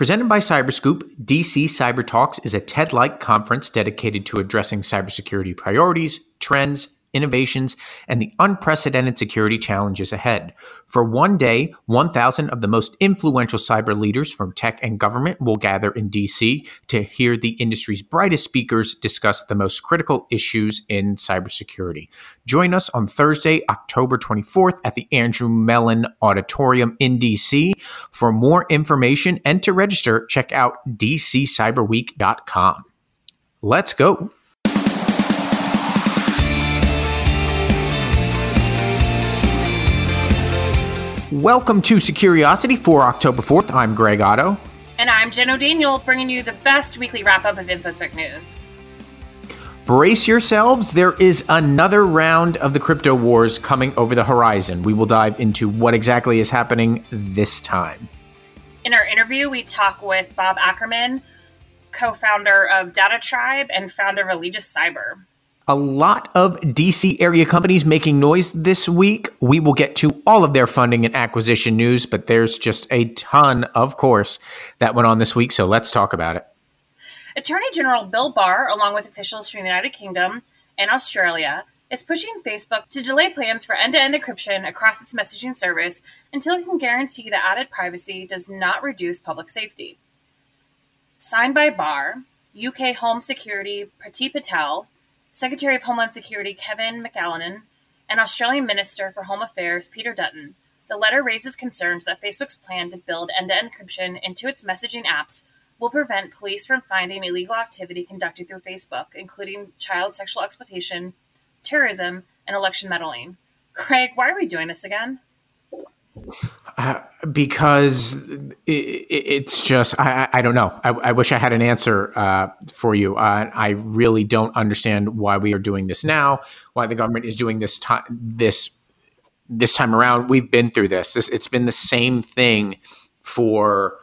Presented by Cyberscoop, DC Cyber Talks is a TED like conference dedicated to addressing cybersecurity priorities, trends, innovations, and the unprecedented security challenges ahead. For one day, 1,000 of the most influential cyber leaders from tech and government will gather in DC to hear the industry's brightest speakers discuss the most critical issues in cybersecurity. Join us on Thursday, October 24th at the Andrew Mellon Auditorium in DC. For more information and to register, check out dccyberweek.com. Let's go. Welcome to Securiosity for October 4th. I'm Greg Otto. And I'm Jen O'Daniel, bringing you the best weekly wrap up of InfoSec news. Brace yourselves. There is another round of the crypto wars coming over the horizon. We will dive into what exactly is happening this time. In our interview, we talk with Bob Ackerman, co founder of DataTribe and founder of Allegis Cyber a lot of DC area companies making noise this week. We will get to all of their funding and acquisition news, but there's just a ton, of course, that went on this week. So let's talk about it. Attorney General Bill Barr, along with officials from the United Kingdom and Australia, is pushing Facebook to delay plans for end to end encryption across its messaging service until it can guarantee that added privacy does not reduce public safety. Signed by Barr, UK Home Security Priti Patel, Secretary of Homeland Security Kevin McAleenan, and Australian Minister for Home Affairs Peter Dutton, the letter raises concerns that Facebook's plan to build end to end encryption into its messaging apps will prevent police from finding illegal activity conducted through Facebook, including child sexual exploitation, terrorism, and election meddling. Greg, why are we doing this again? Uh, because it, it's just I, I don't know. I, I, wish I had an answer uh, for you. Uh, I really don't understand why we are doing this now. Why the government is doing this time this this time around. We've been through this. this. It's been the same thing for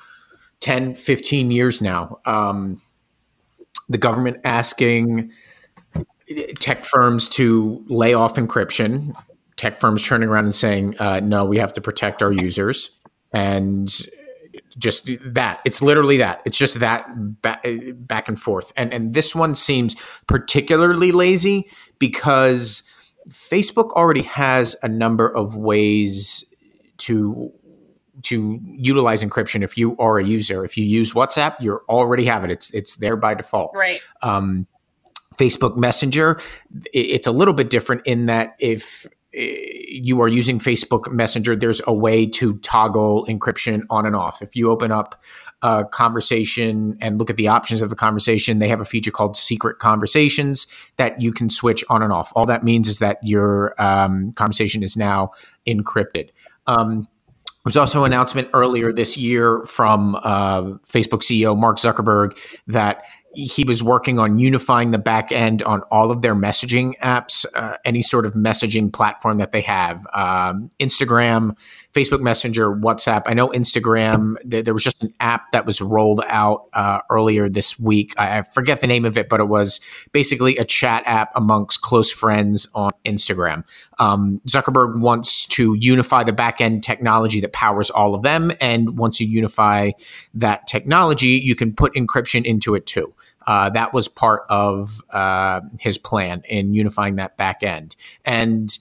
10, 15 years now. Um, the government asking tech firms to lay off encryption tech firms turning around and saying, uh, no, we have to protect our users. And just that it's literally that. It's just that back, back and forth. And and this one seems particularly lazy because facebook already has a number of ways to to utilize encryption if you are a user. If you use whatsapp you already have it. It's it's there by default. Right. Um, facebook messenger it's a little bit different in that if you are using Facebook Messenger, there's a way to toggle encryption on and off. If you open up a conversation and look at the options of the conversation, they have a feature called secret conversations that you can switch on and off. All that means is that your um, conversation is now encrypted. Um, there was also an announcement earlier this year from uh, Facebook CEO Mark Zuckerberg that he was working on unifying the back end on all of their messaging apps, uh, any sort of messaging platform that they have um, Instagram, Facebook Messenger, WhatsApp. I know Instagram, th- there was just an app that was rolled out uh, earlier this week. I, I, forget the name of it, but it was basically a chat app amongst close friends on Instagram. Um, Zuckerberg wants to unify the back end technology that powers all of them. And once you unify that technology, you can put encryption into it too. Uh, that was part of uh, his plan in unifying that back end. And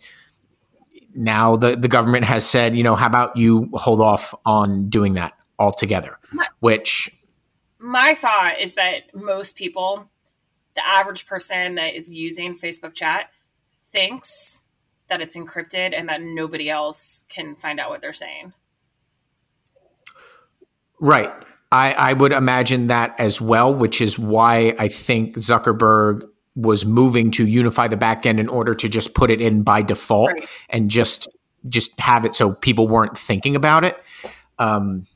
now the, the government has said, you know, how about you hold off on doing that altogether? My, which my thought is that most people, the average person that is using Facebook chat, thinks that it's encrypted and that nobody else can find out what they're saying. Right. I, I would imagine that as well, which is why I think Zuckerberg was moving to unify the backend in order to just put it in by default right. and just just have it so people weren't thinking about it. Um,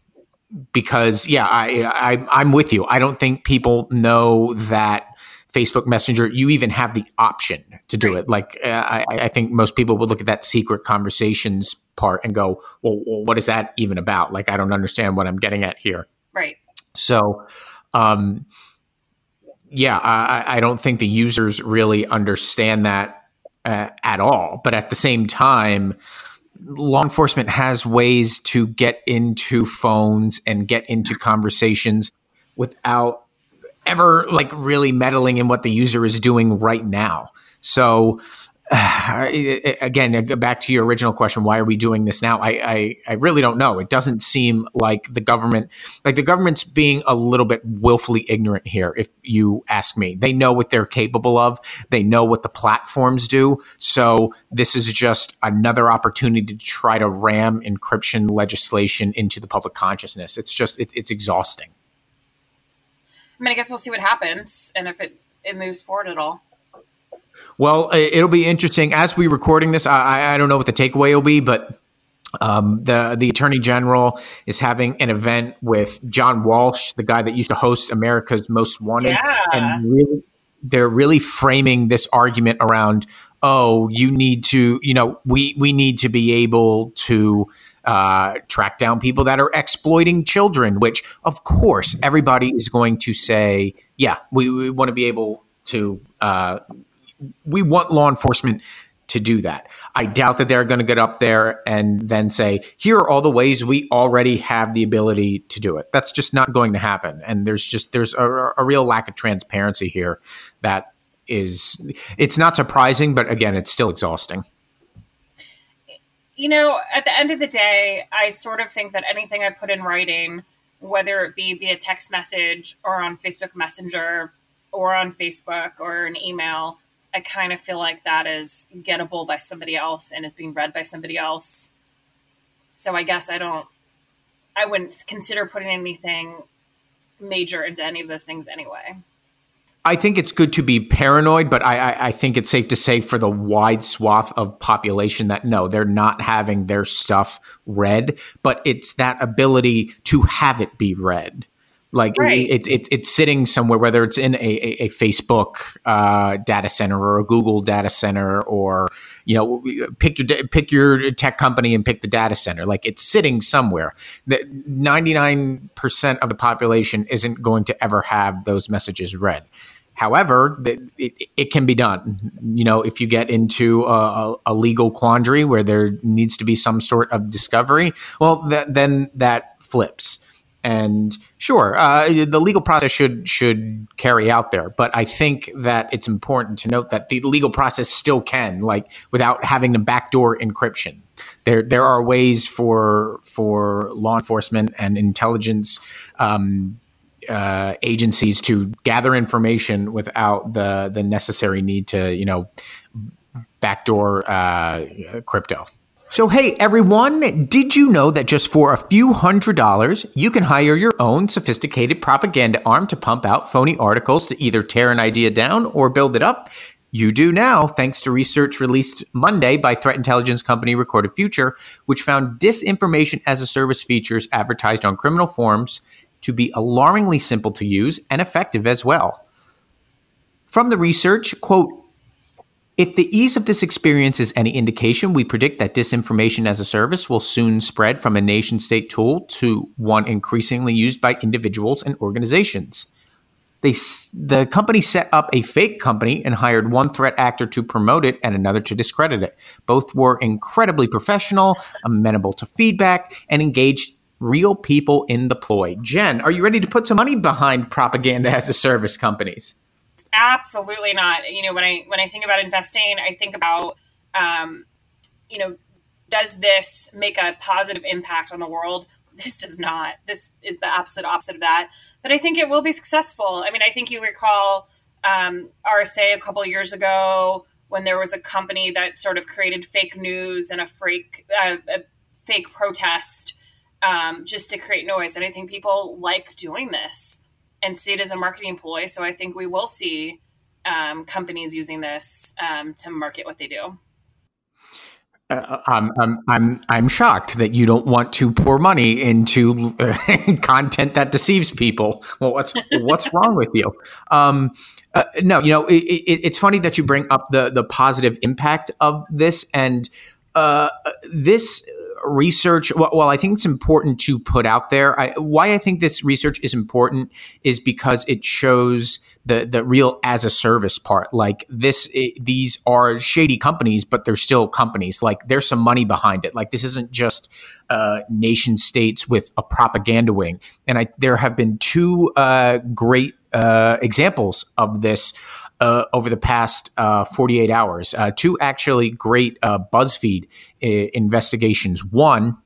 because yeah, I, I I'm with you. I don't think people know that Facebook Messenger, you even have the option to do it. Like, uh, I, I, think most people would look at that secret conversations part and go, well, well, what is that even about? Like, I don't understand what I'm getting at here. Right. So, um, yeah, I, I, don't think the users really understand that uh, at all. But at the same time, law enforcement has ways to get into phones and get into conversations without ever like really meddling in what the user is doing right now. So again, uh, back to your original question, why are we doing this now? I, I, I, really don't know. It doesn't seem like the government, like the government's being a little bit willfully ignorant here, if you ask me. They know what they're capable of, they know what the platforms do. So this is just another opportunity to try to ram encryption legislation into the public consciousness. It's just, it, it's exhausting. I mean, I guess we'll see what happens and if it, it moves forward at all. Well, it'll be interesting as we recording this. I, I don't know what the takeaway will be, but um, the the attorney general is having an event with John Walsh, the guy that used to host America's Most Wanted, yeah. and really, they're really framing this argument around, oh, you need to, you know, we we need to be able to uh, track down people that are exploiting children. Which, of course, everybody is going to say, yeah, we, we want to be able to uh, we want law enforcement to do that. I doubt that they're going to get up there and then say, here are all the ways we already have the ability to do it. That's just not going to happen. And there's just, there's a, a real lack of transparency here that is, it's not surprising, but again, it's still exhausting. You know, at the end of the day, I sort of think that anything I put in writing, whether it be via text message or on Facebook Messenger or on Facebook or an email, I kind of feel like that is gettable by somebody else and is being read by somebody else. So I guess I don't, I wouldn't consider putting anything major into any of those things anyway. I think it's good to be paranoid, but I, I, I, think it's safe to say for the wide swath of population that no, they're not having their stuff read, but it's that ability to have it be read. Like right. it's it's it's sitting somewhere, whether it's in a, a, a Facebook uh, data center or a Google data center, or you know, pick your pick your tech company and pick the data center. Like it's sitting somewhere. Ninety nine percent of the population isn't going to ever have those messages read. However, it, it, can be done. You know, if you get into a, a, legal quandary where there needs to be some sort of discovery, well, th- then that flips. And sure, uh, the legal process should should carry out there, but I think that it's important to note that the legal process still can, like, without having the backdoor encryption. There there are ways for for law enforcement and intelligence um, uh, agencies to gather information without the the necessary need to you know backdoor uh, crypto. So, hey everyone, did you know that just for a few hundred dollars, you can hire your own sophisticated propaganda arm to pump out phony articles to either tear an idea down or build it up? You do now, thanks to research released Monday by threat intelligence company Recorded Future, which found disinformation as a service features advertised on criminal forums to be alarmingly simple to use and effective as well. From the research, quote, if the ease of this experience is any indication, we predict that disinformation as a service will soon spread from a nation state tool to one increasingly used by individuals and organizations. They, the company set up a fake company and hired one threat actor to promote it and another to discredit it. Both were incredibly professional, amenable to feedback, and engaged real people in the ploy. Jen, are you ready to put some money behind propaganda as a service companies? Absolutely not. You know, when I when I think about investing, I think about um, you know, does this make a positive impact on the world? This does not. This is the absolute opposite of that. But I think it will be successful. I mean, I think you recall um, RSA a couple years ago when there was a company that sort of created fake news and a fake uh, a fake protest um, just to create noise. And I think people like doing this and see it as a marketing ploy. So I think we will see um, companies using this um, to market what they do. Uh, I'm, I'm, I'm, I'm shocked that you don't want to pour money into uh, content that deceives people. Well, what's what's wrong with you? Um, uh, no, you know, it, it, it's funny that you bring up the the positive impact of this, and uh, this research. Well, well, I think it's important to put out there. I, why I think this research is important is because it shows the the real as a service part. Like this, it, these are shady companies, but they're still companies. Like there's some money behind it. Like this isn't just uh, nation states with a propaganda wing. And I there have been two uh, great uh, examples of this uh, over the past uh, 48 hours. Uh, two actually great uh, BuzzFeed uh, investigations. One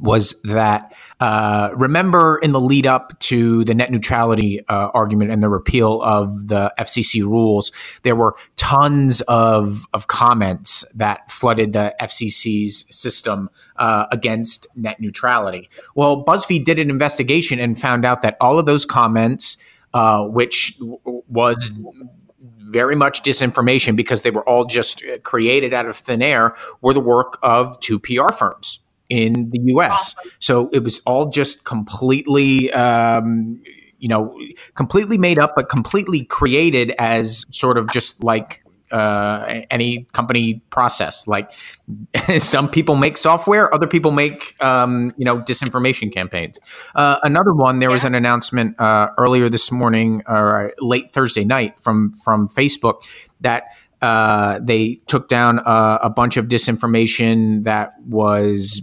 was that uh, remember in the lead up to the net neutrality argument and the repeal of the FCC rules, there were tons of, of comments that flooded the FCC's system against net neutrality. Well, BuzzFeed did an investigation and found out that all of those comments, which w- was very much disinformation because they were all just created out of thin air were the work of two PR firms in the US. Awesome. So it was all just completely um, you know, completely made up, but completely created as sort of just like uh, any company process. Like some people make software, other people make um, you know disinformation campaigns. Uh, another one, there yeah. was an announcement uh, earlier this morning or late Thursday night from from Facebook that uh, they took down a, a bunch of disinformation that was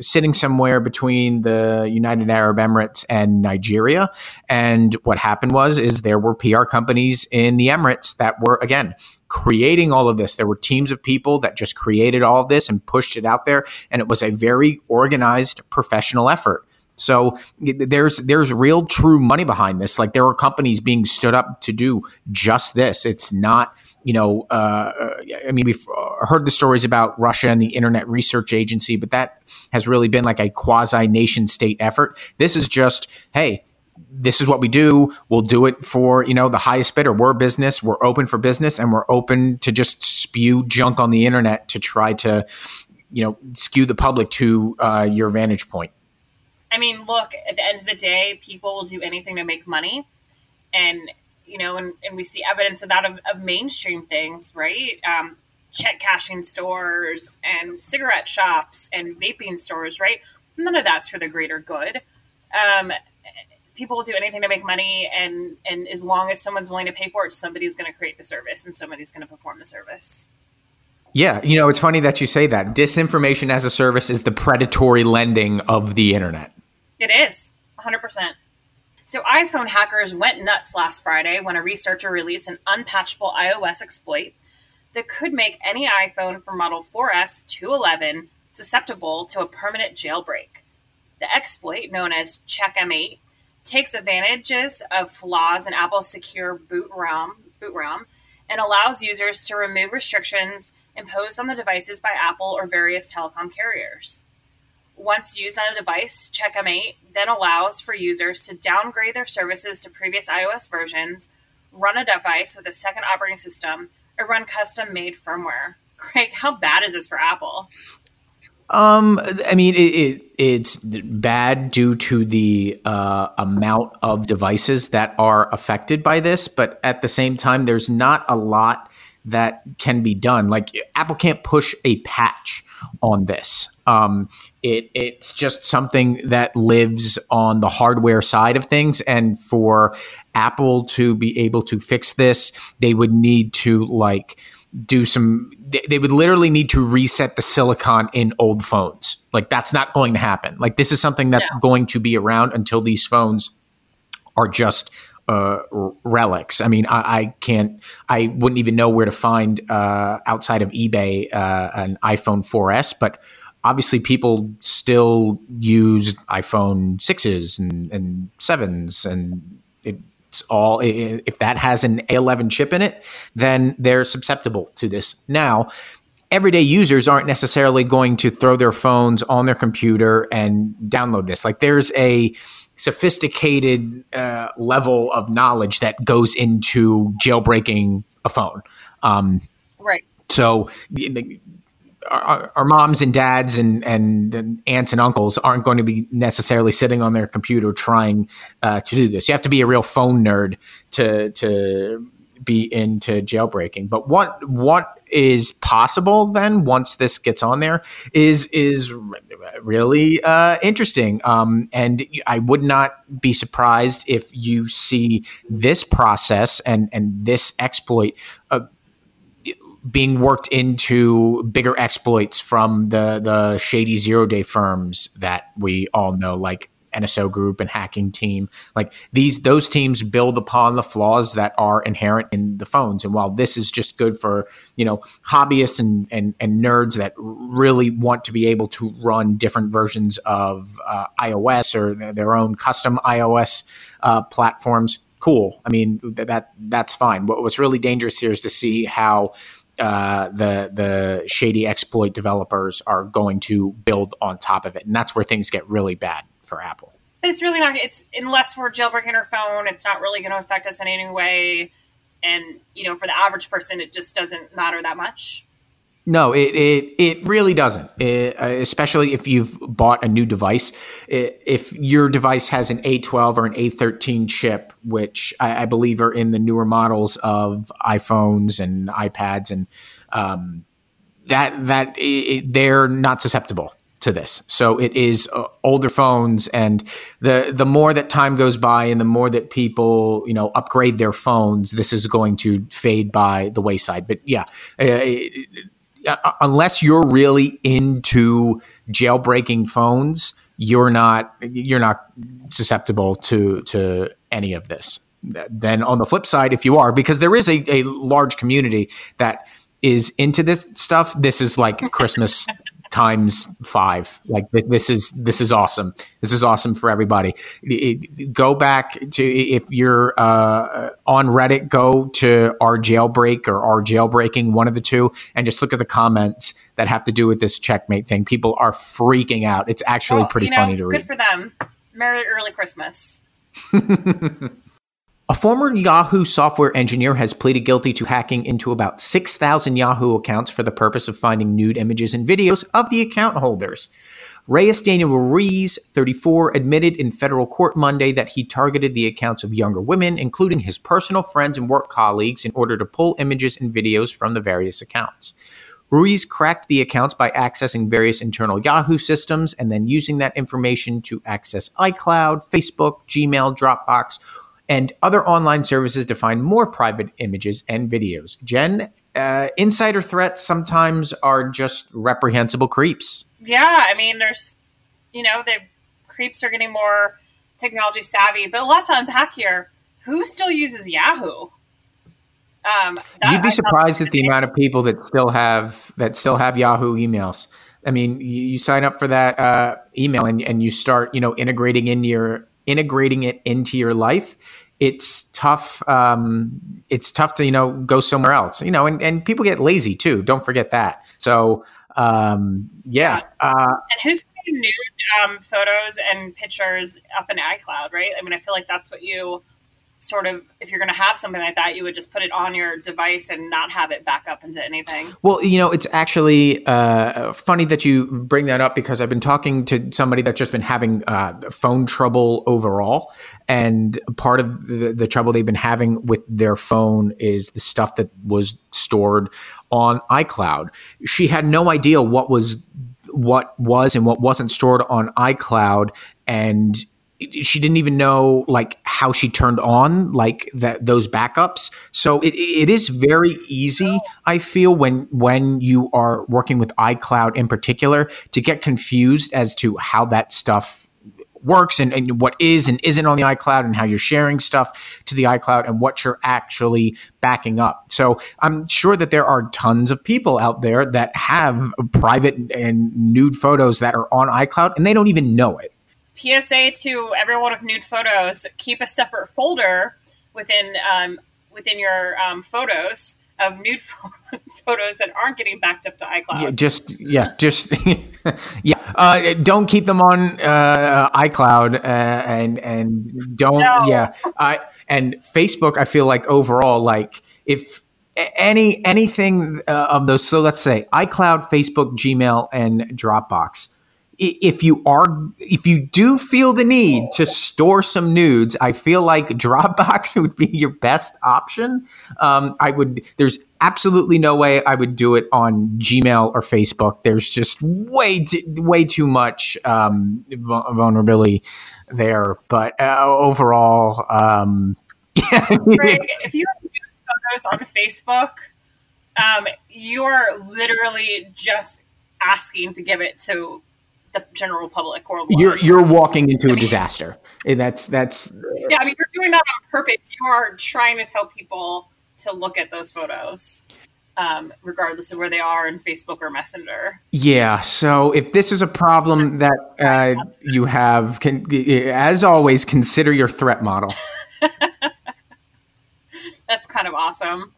sitting somewhere between the United Arab Emirates and Nigeria. And what happened was, is there were PR companies in the Emirates that were again creating all of this. There were teams of people that just created all of this and pushed it out there, and it was a very organized professional effort. So there's there's real true money behind this. Like there are companies being stood up to do just this. It's not you know, uh, I mean, we've heard the stories about Russia and the Internet Research Agency, but that has really been like a quasi nation state effort. This is just, hey, this is what we do. We'll do it for, you know, the highest bidder. We're business. We're open for business and we're open to just spew junk on the internet to try to, you know, skew the public to uh, your vantage point. I mean, look, at the end of the day, people will do anything to make money. And you know, and, and we see evidence of that of, of mainstream things, right? Um, check cashing stores and cigarette shops and vaping stores, right? None of that's for the greater good. Um, people will do anything to make money, and and as long as someone's willing to pay for it, somebody's going to create the service and somebody's going to perform the service. Yeah, you know, it's funny that you say that. Disinformation as a service is the predatory lending of the internet. It is, 100%. So, iPhone hackers went nuts last Friday when a researcher released an unpatchable iOS exploit that could make any iPhone from Model 4S to 11 susceptible to a permanent jailbreak. The exploit, known as CheckM8, takes advantages of flaws in Apple's secure boot realm, boot ROM and allows users to remove restrictions imposed on the devices by Apple or various telecom carriers once used on a device, CheckM8 then allows for users to downgrade their services to previous iOS versions, run a device with a second operating system, or run custom made firmware. Greg, how bad is this for Apple? Um, I mean, it, it, it's bad due to the uh, amount of devices that are affected by this, but at the same time, there's not a lot that can be done. Like Apple can't push a patch on this. Um, it, it's just something that lives on the hardware side of things. And for Apple to be able to fix this, they would need to like do some, they would literally need to reset the silicon in old phones. Like that's not going to happen. Like this is something that's no. going to be around until these phones are just uh, relics. I mean, I, I, can't, I wouldn't even know where to find uh, outside of eBay uh, an iPhone 4S, but obviously people still use iPhone 6s and, and 7s and it's all if that has an A11 chip in it, then they're susceptible to this. Now, everyday users aren't necessarily going to throw their phones on their computer and download this. Like there's a sophisticated uh, level of knowledge that goes into jailbreaking a phone. Um, right. So our, our, moms and dads and, and, and, aunts and uncles aren't going to be necessarily sitting on their computer trying uh, to do this. You have to be a real phone nerd to to be into jailbreaking. But what what is possible then once this gets on there is is really uh, interesting. Um, and I would not be surprised if you see this process and and this exploit. Uh, being worked into bigger exploits from the the shady zero day firms that we all know, like NSO Group and Hacking Team. Like these, those teams build upon the flaws that are inherent in the phones. And while this is just good for you know hobbyists and and, and nerds that really want to be able to run different versions of uh, iOS or their own custom iOS uh, platforms, cool. I mean that that's fine. What, what's really dangerous here is to see how uh, the the shady exploit developers are going to build on top of it, and that's where things get really bad for Apple. It's really not. It's unless we're jailbreaking our phone, it's not really going to affect us in any way. And you know, for the average person, it just doesn't matter that much. No, it it, it really doesn't. It, uh, especially if you've bought a new device. If your device has an A12 or an A13 chip, which I, I believe are in the newer models of iPhones and iPads, and um, that that it, they're not susceptible to this. So it is uh, older phones, and the the more that time goes by, and the more that people you know upgrade their phones, this is going to fade by the wayside. But yeah. Uh, Uh, uh, unless you're really into jailbreaking phones, you're not you're not susceptible to to any of this. Then on the flip side, if you are, because there is a, a large community that is into this stuff, this is like Christmas times five. Like this is this is awesome. This is awesome for everybody. go back to if you're uh, on Reddit, go to our jailbreak or our jailbreaking, one of the two, and just look at the comments that have to do with this checkmate thing. People are freaking out. It's actually well, pretty you know, funny to read. Good for them. Merry early Christmas. A former Yahoo software engineer has pleaded guilty to hacking into about 6,000 Yahoo accounts for the purpose of finding nude images and videos of the account holders. Reyes Daniel Ruiz, 34, admitted in federal court Monday that he targeted the accounts of younger women, including his personal friends and work colleagues, in order to pull images and videos from the various accounts. Ruiz cracked the accounts by accessing various internal Yahoo systems and then using that information to access iCloud, Facebook, Gmail, Dropbox, and other online services to find more private images and videos. Jen, uh, insider threats sometimes are just reprehensible creeps. Yeah, I mean, there's, you know, the creeps are getting more technology savvy, but a lot to unpack here. Who still uses Yahoo? Um, You'd be surprised at the amount of people that still have that still have Yahoo emails. I mean, you, you sign up for that uh, email and, and you start, you know, integrating in your integrating it into your life, it's tough. Um, it's tough to you know go somewhere else. You know, and, and people get lazy too. Don't forget that. So um, yeah. Uh, and who's putting nude um, photos and pictures up in iCloud, right? I mean, I feel like that's what you sort of if you're going to have something like that you would just put it on your device and not have it back up into anything. Well you know it's actually uh, funny that you bring that up because i've been talking to somebody that's just been having uh, phone trouble overall. And part of the, the trouble they've been having with their phone is the stuff that was stored on icloud. She had no idea what was what was and what wasn't stored on icloud. And she didn't even know like how she turned on like that those backups so it, it is very easy i feel when when you are working with icloud in particular to get confused as to how that stuff works and, and what is and isn't on the iCloud and how you're sharing stuff to the iCloud and what you're actually backing up. So I'm sure that there are tons of people out there that have private and nude photos that are on iCloud and they don't even know it. PSA to everyone with nude photos: keep a separate folder within um, within your um, photos of nude photos that aren't getting backed up to iCloud. Yeah, just yeah, just yeah. Uh, don't keep them on uh, iCloud uh, and and don't no. yeah. I and Facebook. I feel like overall, like if any anything uh, of those. So let's say iCloud, Facebook, Gmail, and Dropbox if you are if you do feel the need to store some nudes i feel like dropbox would be your best option. Um, i would there's absolutely no way i would do it on gmail or facebook. There's just way too, way too much um, vulnerability there. But uh, overall um, Greg, if you have photos on facebook um, you're literally just asking to give it to the general public or you're you're walking into I a mean, disaster. That's that's yeah. I mean, you're doing that on purpose. You are trying to tell people to look at those photos. Um, regardless of where they are in Facebook or Messenger. Yeah. So if this is a problem that uh, you have, can, as always, consider your threat model. That's kind of awesome.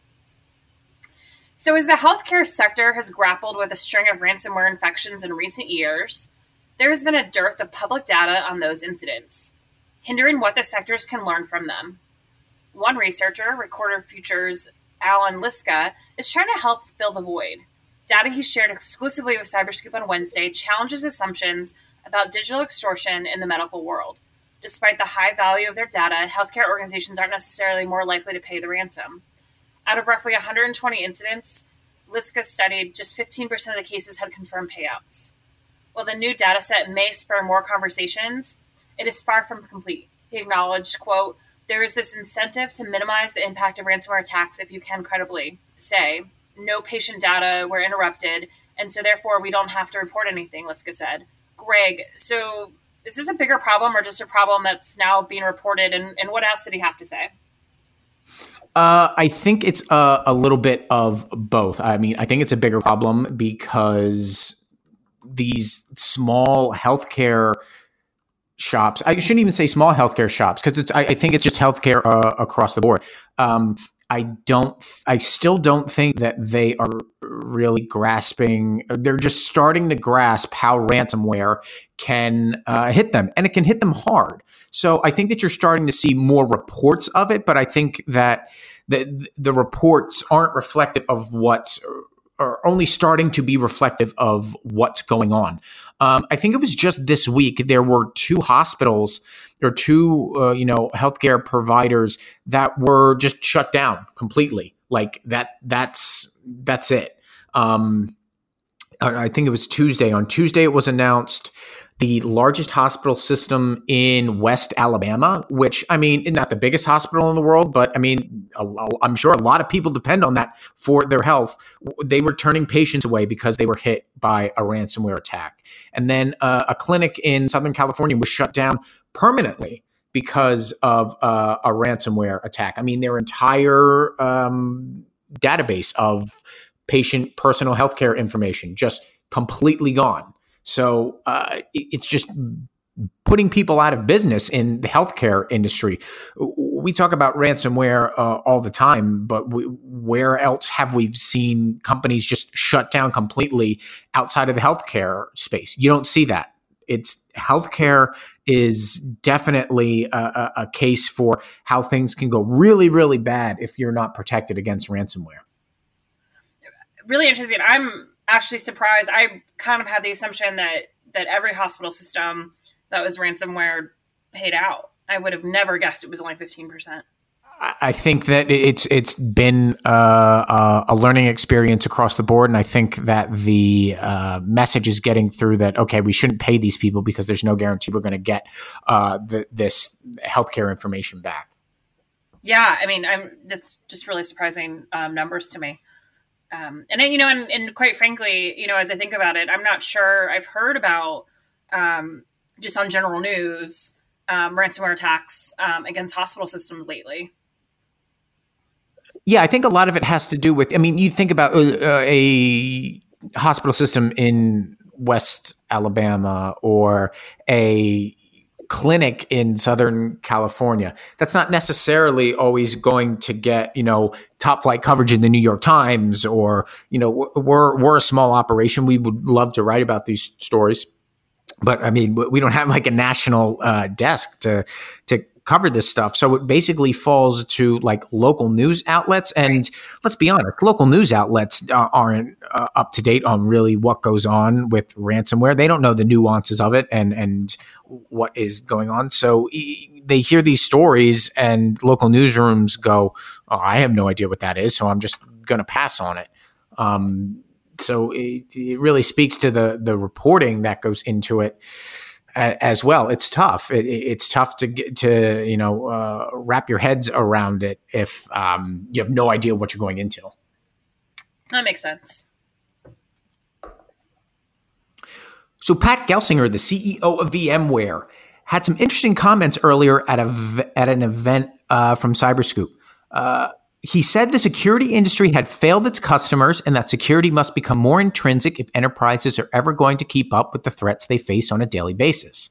So, as the healthcare sector has grappled with a string of ransomware infections in recent years, there has been a dearth of public data on those incidents, hindering what the sectors can learn from them. One researcher, Recorded Future's Allan Liska, is trying to help fill the void. Data he shared exclusively with Cyberscoop on Wednesday challenges assumptions about digital extortion in the medical world. Despite the high value of their data, healthcare organizations aren't necessarily more likely to pay the ransom. Out of roughly 120 incidents, Liska studied just 15% of the cases had confirmed payouts. While the new data set may spur more conversations, it is far from complete. He acknowledged, quote, there is this incentive to minimize the impact of ransomware attacks if you can credibly say, no patient data were interrupted, and so therefore we don't have to report anything, Liska said. Greg, so is this a bigger problem or just a problem that's now being reported, and, and what else did he have to say? Uh, I think it's a, a little bit of both. I mean, I think it's a bigger problem because these small healthcare shops. I shouldn't even say small healthcare shops because it's. I, I, think it's just healthcare uh, across the board. Um, I don't. I still don't think that they are really grasping. They're just starting to grasp how ransomware can uh, hit them, and it can hit them hard. So I think that you're starting to see more reports of it, but I think that the the reports aren't reflective of what's are only starting to be reflective of what's going on. Um, I think it was just this week there were two hospitals or two uh, you know healthcare providers that were just shut down completely. Like that. That's that's it. Um, I think it was Tuesday. On Tuesday, it was announced the largest hospital system in West Alabama, which I mean, not the biggest hospital in the world, but I mean, I'm sure a lot of people depend on that for their health. They were turning patients away because they were hit by a ransomware attack. And then uh, a clinic in Southern California was shut down permanently because of uh, a ransomware attack. I mean, their entire um, database of patient personal healthcare information just completely gone. So uh, it's just putting people out of business in the healthcare industry. We talk about ransomware uh, all the time, but we, where else have we seen companies just shut down completely outside of the healthcare space? You don't see that. It's healthcare is definitely a, a case for how things can go really, really bad if you're not protected against ransomware. Really interesting. I'm actually surprised. I kind of had the assumption that that every hospital system that was ransomware paid out. I would have never guessed it was only fifteen percent. I think that it's it's been uh, a learning experience across the board, and I think that the uh, message is getting through that okay, we shouldn't pay these people because there's no guarantee we're going to get uh, the, this healthcare information back. Yeah, I mean, I'm that's just really surprising um, numbers to me. Um, and you know, and, and, quite frankly, you know, as I think about it, I'm not sure I've heard about um, just on general news um, ransomware attacks um, against hospital systems lately. Yeah, I think a lot of it has to do with. I mean, you think about uh, uh a hospital system in West Alabama or a clinic in Southern California. That's not necessarily always going to get, you know, top flight coverage in the New York Times or, you know, we're, we're a small operation. We would love to write about these stories. But I mean, we don't have like a national uh, desk to to cover this stuff. So it basically falls to like local news outlets. And let's be honest, local news outlets uh, aren't uh, up to date on really what goes on with ransomware. They don't know the nuances of it and, and what is going on. So e- they hear these stories and local newsrooms go, oh, I have no idea what that is. So I'm just going to pass on it. Um, so it, it, really speaks to the the reporting that goes into it as well. It's tough. It, it's tough to get to you know uh, wrap your heads around it if um, you have no idea what you're going into. That makes sense. So Pat Gelsinger, the CEO of VMware, had some interesting comments earlier at a at an event uh, from Cyberscoop. Uh, he said the security industry had failed its customers and that security must become more intrinsic if enterprises are ever going to keep up with the threats they face on a daily basis.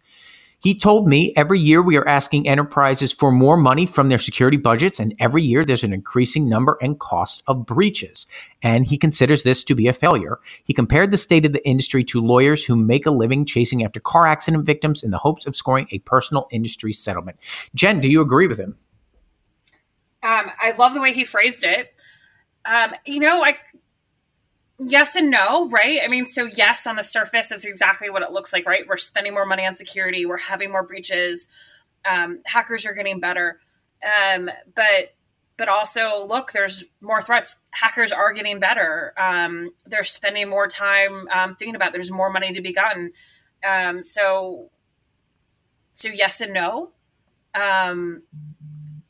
He told me every year we are asking enterprises for more money from their security budgets, and every year there's an increasing number and cost of breaches. And he considers this to be a failure. He compared the state of the industry to lawyers who make a living chasing after car accident victims in the hopes of scoring a personal industry settlement. Jen, do you agree with him? Um, I love the way he phrased it. Um, you know, like yes and no, right? I mean, so yes, on the surface, it's exactly what it looks like, right? We're spending more money on security, we're having more breaches, um, hackers are getting better, um, but but also look, there's more threats. Hackers are getting better. Um, they're spending more time um, thinking about. It. There's more money to be gotten. Um, so so yes and no.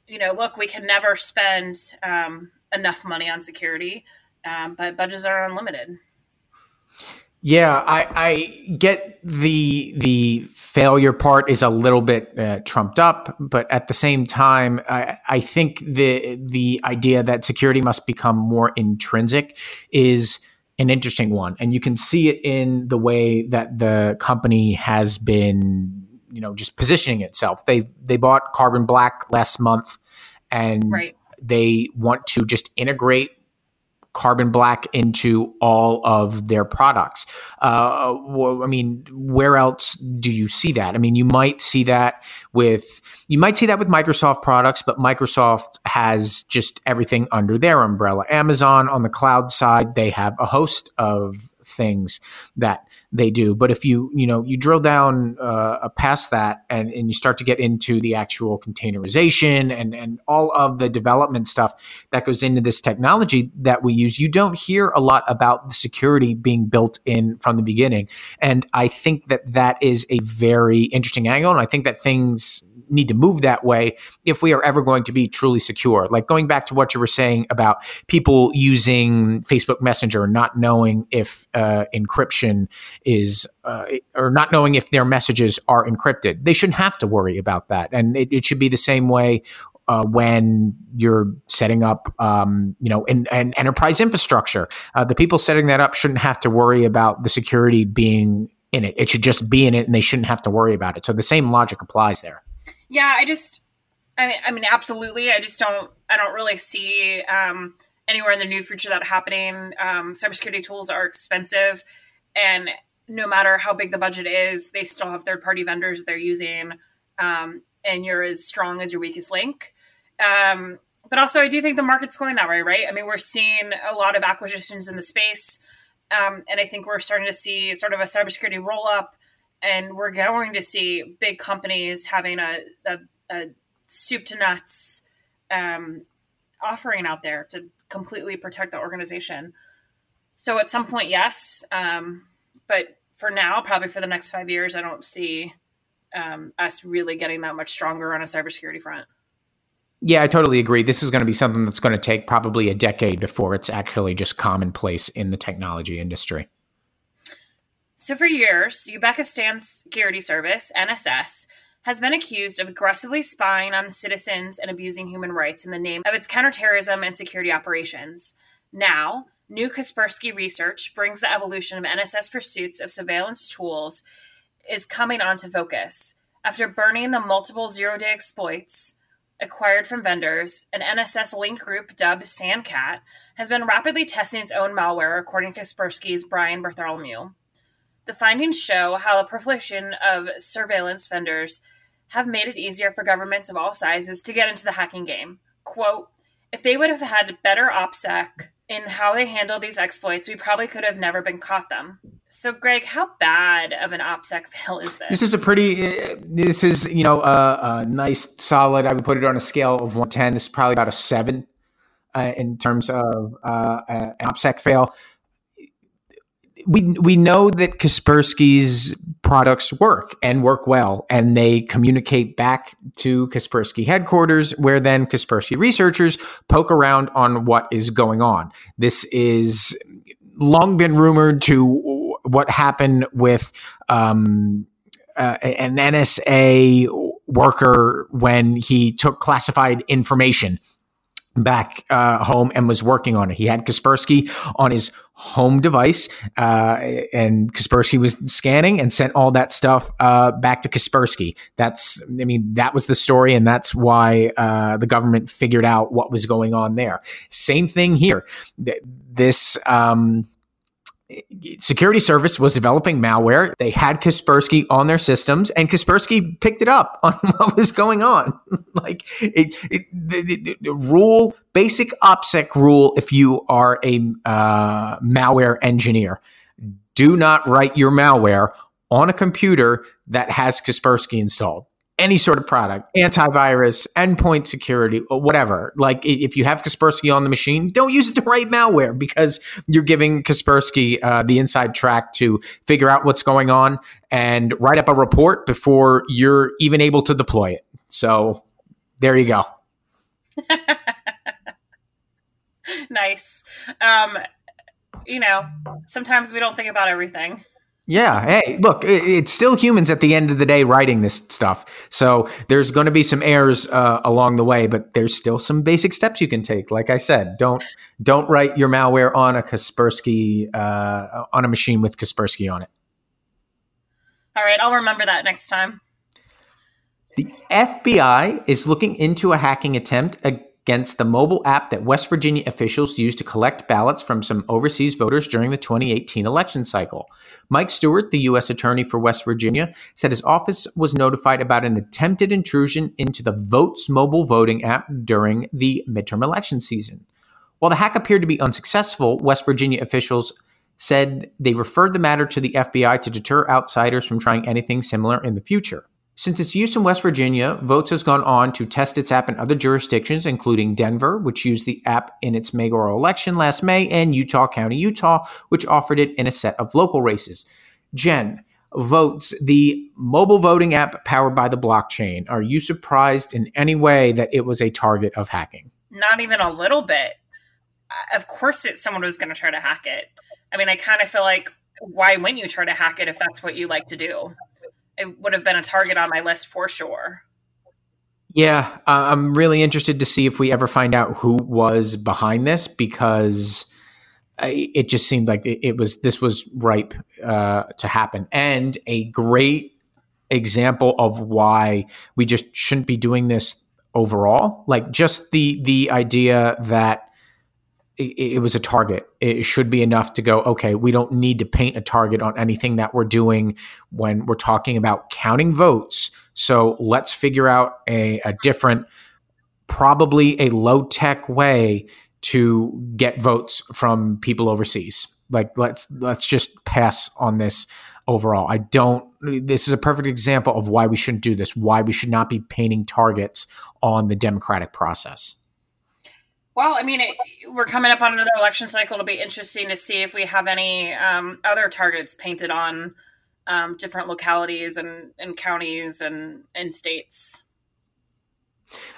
You know, look, we can never spend um, enough money on security, um, but budgets are unlimited. Yeah, I, I, get the the failure part is a little bit uh, trumped up, but at the same time, I, I think the the idea that security must become more intrinsic is an interesting one, and you can see it in the way that the company has been you know just positioning itself. They they bought Carbon Black last month, and right. they want to just integrate carbon black into all of their products. Uh, I mean, where else do you see that? I mean, you might see that with you might see that with Microsoft products, but Microsoft has just everything under their umbrella. Amazon on the cloud side, they have a host of things that they do. But if you you know you drill down uh, past that and, and you start to get into the actual containerization and and all of the development stuff that goes into this technology that we use, you don't hear a lot about the security being built in from the beginning. And I think that that is a very interesting angle, and I think that things need to move that way if we are ever going to be truly secure. Like going back to what you were saying about people using Facebook Messenger, not knowing if uh, encryption is, uh, or not knowing if their messages are encrypted. They shouldn't have to worry about that. And it, it should be the same way uh, when you're setting up, um, you know, an, an enterprise infrastructure. Uh, the people setting that up shouldn't have to worry about the security being in it. It should just be in it, and they shouldn't have to worry about it. So the same logic applies there. Yeah, I just, I mean, I mean, absolutely. I just don't, I don't really see um, anywhere in the near future that happening. Um, cybersecurity tools are expensive, and no matter how big the budget is, they still have third party vendors they're using, um, and you're as strong as your weakest link. Um, but also, I do think the market's going that way, right? I mean, we're seeing a lot of acquisitions in the space, um, and I think we're starting to see sort of a cybersecurity roll up and we're going to see big companies having a, a, a soup to nuts um, offering out there to completely protect the organization. So at some point, yes, um, but for now, probably for the next five years, I don't see um, us really getting that much stronger on a cybersecurity front. Yeah, I totally agree. This is going to be something that's going to take probably a decade before it's actually just commonplace in the technology industry. So, for years, Uzbekistan Security Service, NSS, has been accused of aggressively spying on citizens and abusing human rights in the name of its counterterrorism and security operations. Now, new Kaspersky research brings the evolution of NSS pursuits of surveillance tools is coming onto focus. After burning the multiple zero day exploits acquired from vendors, an NSS linked group dubbed Sandcat has been rapidly testing its own malware, according to Kaspersky's Brian Bartholomew. The findings show how the proliferation of surveillance vendors have made it easier for governments of all sizes to get into the hacking game. Quote, if they would have had better OPSEC in how they handle these exploits, we probably could have never been caught them. So, Greg, how bad of an OPSEC fail is this? This is a pretty. Uh, this is you know a, a, nice, solid. I would put it on a scale of one ten. This is probably about a seven uh, in terms of uh, an OPSEC fail we we know that Kaspersky's products work and work well, and they communicate back to Kaspersky headquarters, where then Kaspersky researchers poke around on what is going on. This is long been rumored to what happened with um, uh, an NSA worker when he took classified information back uh, home and was working on it. He had Kaspersky on his home device, uh, and Kaspersky was scanning and sent all that stuff uh, back to Kaspersky. That's, I mean, that was the story, and that's why uh, the government figured out what was going on there. Same thing here. This. Um, security service was developing malware. They had Kaspersky on their systems, and Kaspersky picked it up on what was going on. like it, it the, the, rule, basic OPSEC rule. If you are a uh, malware engineer, do not write your malware on a computer that has Kaspersky installed any sort of product, antivirus, endpoint security, whatever. Like if you have Kaspersky on the machine, don't use it to write malware because you're giving Kaspersky uh, the inside track to figure out what's going on and write up a report before you're even able to deploy it. So there you go. nice. Um, you know, sometimes we don't think about everything. Yeah. Hey, look, it's still humans at the end of the day writing this stuff. So there's going to be some errors uh, along the way, but there's still some basic steps you can take. Like I said, don't don't write your malware on a Kaspersky uh, on a machine with Kaspersky on it. All right, I'll remember that next time. The FBI is looking into a hacking attempt against the mobile app that West Virginia officials used to collect ballots from some overseas voters during the 2018 election cycle. Mike Stewart, the U.S. Attorney for West Virginia, said his office was notified about an attempted intrusion into the Voatz mobile voting app during the midterm election season. While the hack appeared to be unsuccessful, West Virginia officials said they referred the matter to the FBI to deter outsiders from trying anything similar in the future. Since its use in West Virginia, Voatz has gone on to test its app in other jurisdictions, including Denver, which used the app in its mayoral election last May, and Utah County, Utah, which offered it in a set of local races. Jen, Voatz, the mobile voting app powered by the blockchain. Are you surprised in any way that it was a target of hacking? Not even a little bit. Of course, it, someone was going to try to hack it. I mean, I kind of feel like, why wouldn't you try to hack it if that's what you like to do? It would have been a target on my list for sure. Yeah, uh, I'm really interested to see if we ever find out who was behind this because I, it just seemed like it, it, was this was ripe uh, to happen and a great example of why we just shouldn't be doing this overall. Like just the the idea that it, was a target. It should be enough to go, okay, we don't need to paint a target on anything that we're doing when we're talking about counting votes. So let's figure out a, a different, probably a low tech way to get votes from people overseas. Like let's let's just pass on this overall. I don't this is a perfect example of why we shouldn't do this, why we should not be painting targets on the democratic process. Well, I mean, it, we're coming up on another election cycle. It'll be interesting to see if we have any um, other targets painted on um, different localities and, and counties and, and states.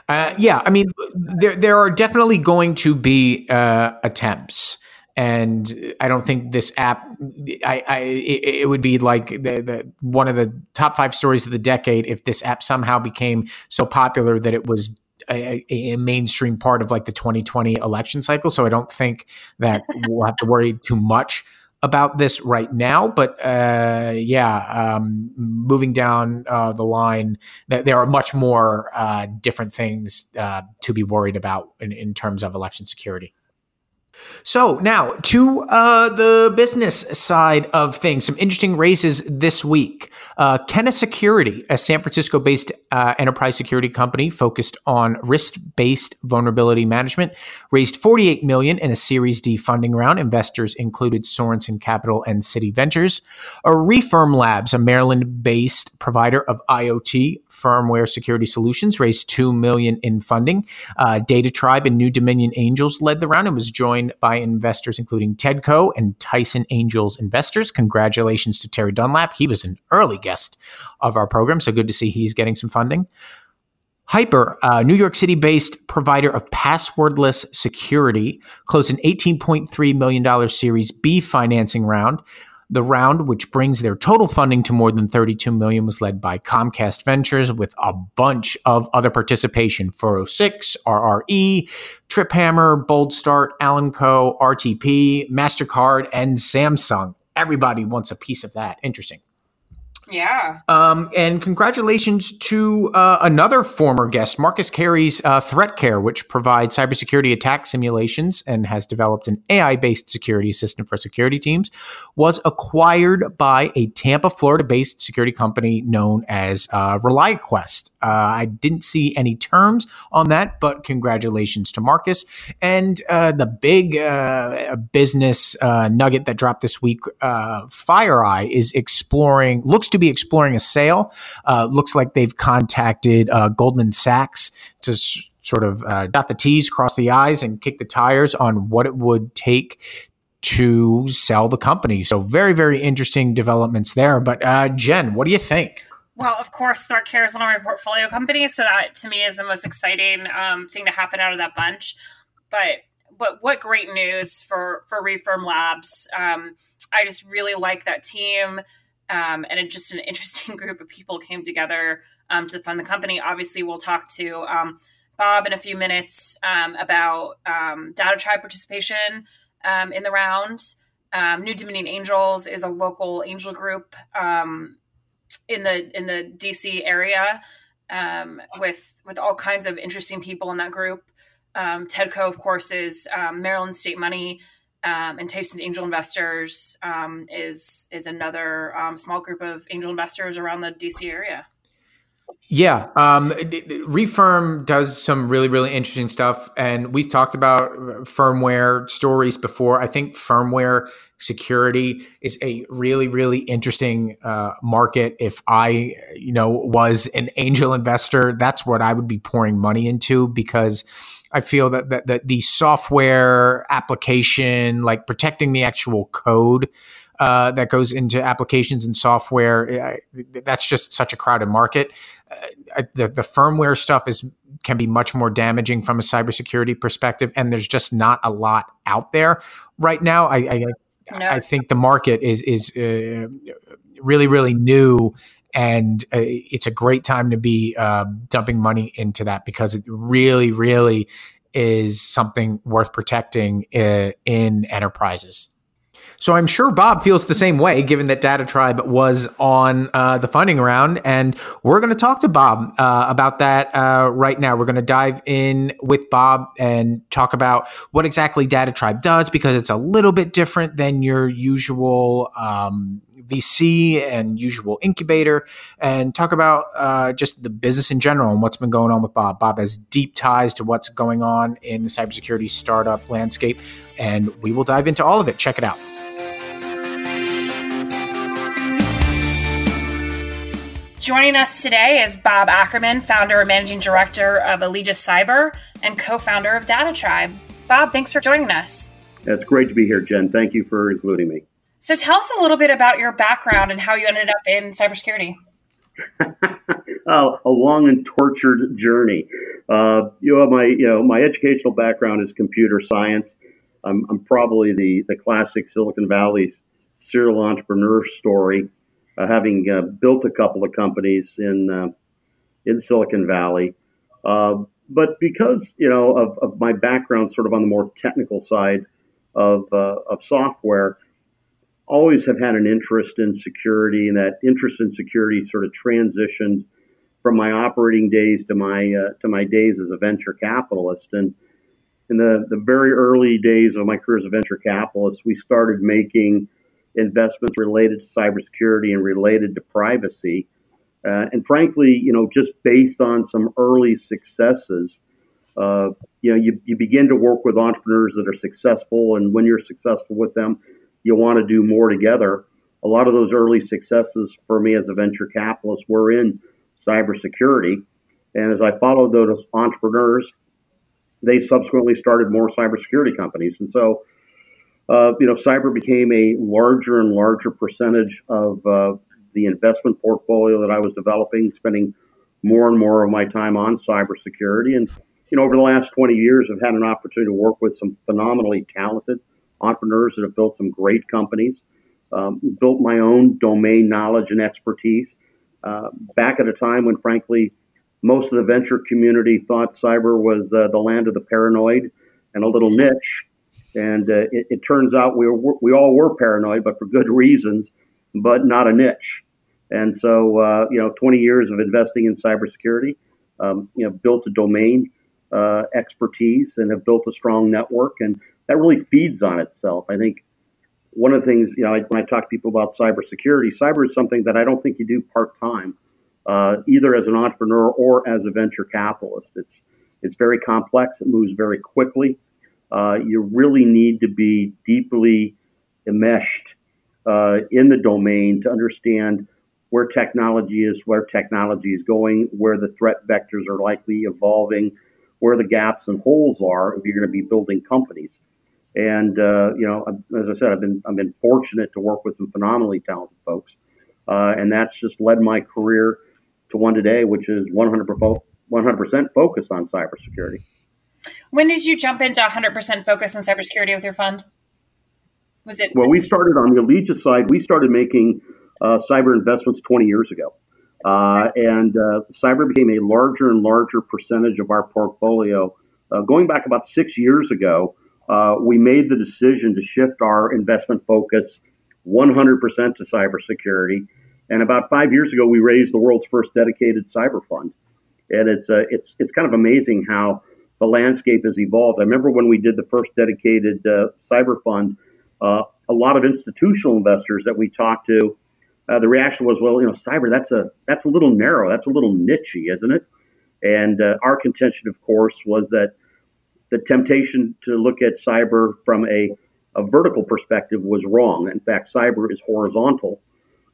Uh, yeah, I mean, there there are definitely going to be uh, attempts, and I don't think this app. I, I it, would be like the, the one of the top five stories of the decade if this app somehow became so popular that it was a, a, mainstream part of like the 2020 election cycle. So I don't think that we'll have to worry too much about this right now. But uh, yeah, um, moving down uh, the line, th- there are much more uh, different things uh, to be worried about in, in terms of election security. So now to uh, the business side of things, some interesting raises this week. Uh, Kenna Security, a San Francisco-based uh, enterprise security company focused on risk-based vulnerability management, raised 48 million in a Series D funding round. Investors included Sorenson Capital and Citi Ventures. A Refirm Labs, a Maryland-based provider of IoT firmware security solutions, raised two million in funding. Uh, DataTribe and New Dominion Angels led the round and was joined by investors including Tedco and Tyson Angels Investors. Congratulations to Terry Dunlap. He was an early guest of our program, so good to see he's getting some funding. HYPR, a New York City based provider of passwordless security, closed an $18.3 million Series B financing round. The round, which brings their total funding to more than 32 million, was led by Comcast Ventures with a bunch of other participation: 406, RRE, Triphammer, Boldstart, Alanco, RTP, Mastercard, and Samsung. Everybody wants a piece of that. Interesting. Yeah. Um, and congratulations to uh, another former guest, Marcus Carey's uh, ThreatCare, which provides cybersecurity attack simulations and has developed an AI-based security assistant for security teams, was acquired by a Tampa, Florida-based security company known as uh, ReliaQuest. Uh, I didn't see any terms on that, but congratulations to Marcus. And uh, the big uh, business uh, nugget that dropped this week, uh, FireEye is exploring, looks to be exploring a sale. Uh, looks like they've contacted Goldman Sachs to s- sort of dot the T's, cross the I's, and kick the tires on what it would take to sell the company. So very, very interesting developments there. But Jen, what do you think? Well, of course, ThreatCare is one of my portfolio companies, so that to me is the most exciting um, thing to happen out of that bunch. But but what great news for for Refirm Labs! Um, I just really like that team, um, and it, just an interesting group of people came together um, to fund the company. Obviously, we'll talk to um, Bob in a few minutes um, about DataTribe participation in the round. New Dominion Angels is a local angel group um, in the in the DC area um, with with all kinds of interesting people in that group. Um, Tedco, of course, is um, Maryland State Money, um, and Tyson's Angel Investors um, is is another um, small group of angel investors around the DC area. Yeah, um, Refirm does some really, really interesting stuff, and we've talked about firmware stories before. I think firmware security is a really, really interesting uh, market. If I, you know, was an angel investor, that's what I would be pouring money into because I feel that that, that the software application, like protecting the actual code uh, that goes into applications and software. That's just such a crowded market. Uh, the, the firmware stuff is can be much more damaging from a cybersecurity perspective, and there's just not a lot out there right now. I I, no. I think the market is is uh, really really new. And uh, it's a great time to be uh, dumping money into that because it really, really is something worth protecting uh, in enterprises. So I'm sure Bob feels the same way, given that DataTribe was on uh, the funding round. And we're going to talk to Bob uh, about that uh, right now. We're going to dive in with Bob and talk about what exactly DataTribe does, because it's a little bit different than your usual um, VC and usual incubator, and talk about uh, just the business in general and what's been going on with Bob. Bob has deep ties to what's going on in the cybersecurity startup landscape, and we will dive into all of it. Check it out. Joining us today is Bob Ackerman, founder and managing director of Allegis Cyber and co founder of DataTribe. Bob, thanks for joining us. It's great to be here, Jen. Thank you for including me. So, tell us a little bit about your background and how you ended up in cybersecurity. oh, a long and tortured journey. Uh, you know, my you know my educational background is computer science. I'm, I'm probably the the classic Silicon Valley serial entrepreneur story having uh, built a couple of companies in uh, in Silicon Valley. but because you know of, of, my background, sort of on the more technical side of of software, always have had an interest in security, and that interest in security sort of transitioned from my operating days to my uh, to my days as a venture capitalist. And in the, the very early days of my career as a venture capitalist, we started making investments related to cybersecurity and related to privacy. Uh, and frankly, you know, just based on some early successes, uh, you know, you, you begin to work with entrepreneurs that are successful, and when you're successful with them, you want to do more together. A lot of those early successes for me as a venture capitalist were in cybersecurity, and as I followed those entrepreneurs, they subsequently started more cybersecurity companies, and so. Uh, you know, cyber became a larger and larger percentage of uh, the investment portfolio that I was developing, spending more and more of my time on cybersecurity. And you know, over the last 20 years, I've had an opportunity to work with some phenomenally talented entrepreneurs that have built some great companies, um, built my own domain knowledge and expertise. Uh, back at a time when, frankly, most of the venture community thought cyber was uh, the land of the paranoid and a little niche. And uh, it, it, turns out we, were, we all were paranoid, but for good reasons, but not a niche. And so, uh, you know, 20 years of investing in cybersecurity, um, you know, built a domain uh, expertise and have built a strong network, and that really feeds on itself. I think one of the things, you know, I, when I talk to people about cybersecurity, cyber is something that I don't think you do part time, uh, either as an entrepreneur or as a venture capitalist. It's it's very complex. It moves very quickly. Uh, you really need to be deeply enmeshed uh, in the domain to understand where technology is, where technology is going, where the threat vectors are likely evolving, where the gaps and holes are if you're going to be building companies. And uh, you know, as I said, I've been I've been fortunate to work with some phenomenally talented folks, uh, and that's just led my career to one today, which is 100 percent focus on cybersecurity. When did you jump into 100% focus on cybersecurity with your fund? Was it? Well, we started on the Allegis side. We started making uh, cyber investments 20 years ago. Uh, and uh, cyber became a larger and larger percentage of our portfolio. Uh, going back about six years ago, uh, we made the decision to shift our investment focus 100% to cybersecurity. And about five years ago, we raised the world's first dedicated cyber fund. And it's uh, it's it's kind of amazing how the landscape has evolved. I remember when we did the first dedicated uh, cyber fund, a lot of institutional investors that we talked to uh, the reaction was, well, you know, cyber that's a that's a little narrow, that's a little nichey, isn't it? And uh, our contention, of course, was that the temptation to look at cyber from a, a vertical perspective was wrong. In fact, cyber is horizontal,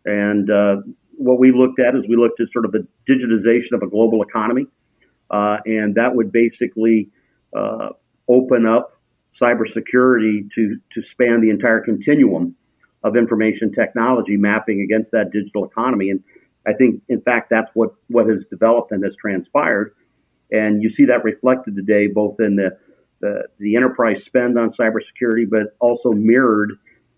and uh, what we looked at is we looked at sort of the digitization of a global economy, uh, and that would basically uh, open up cybersecurity to to span the entire continuum of information technology mapping against that digital economy. And I think, in fact, that's what, what has developed and has transpired. And you see that reflected today, both in the, the, the enterprise spend on cybersecurity, but also mirrored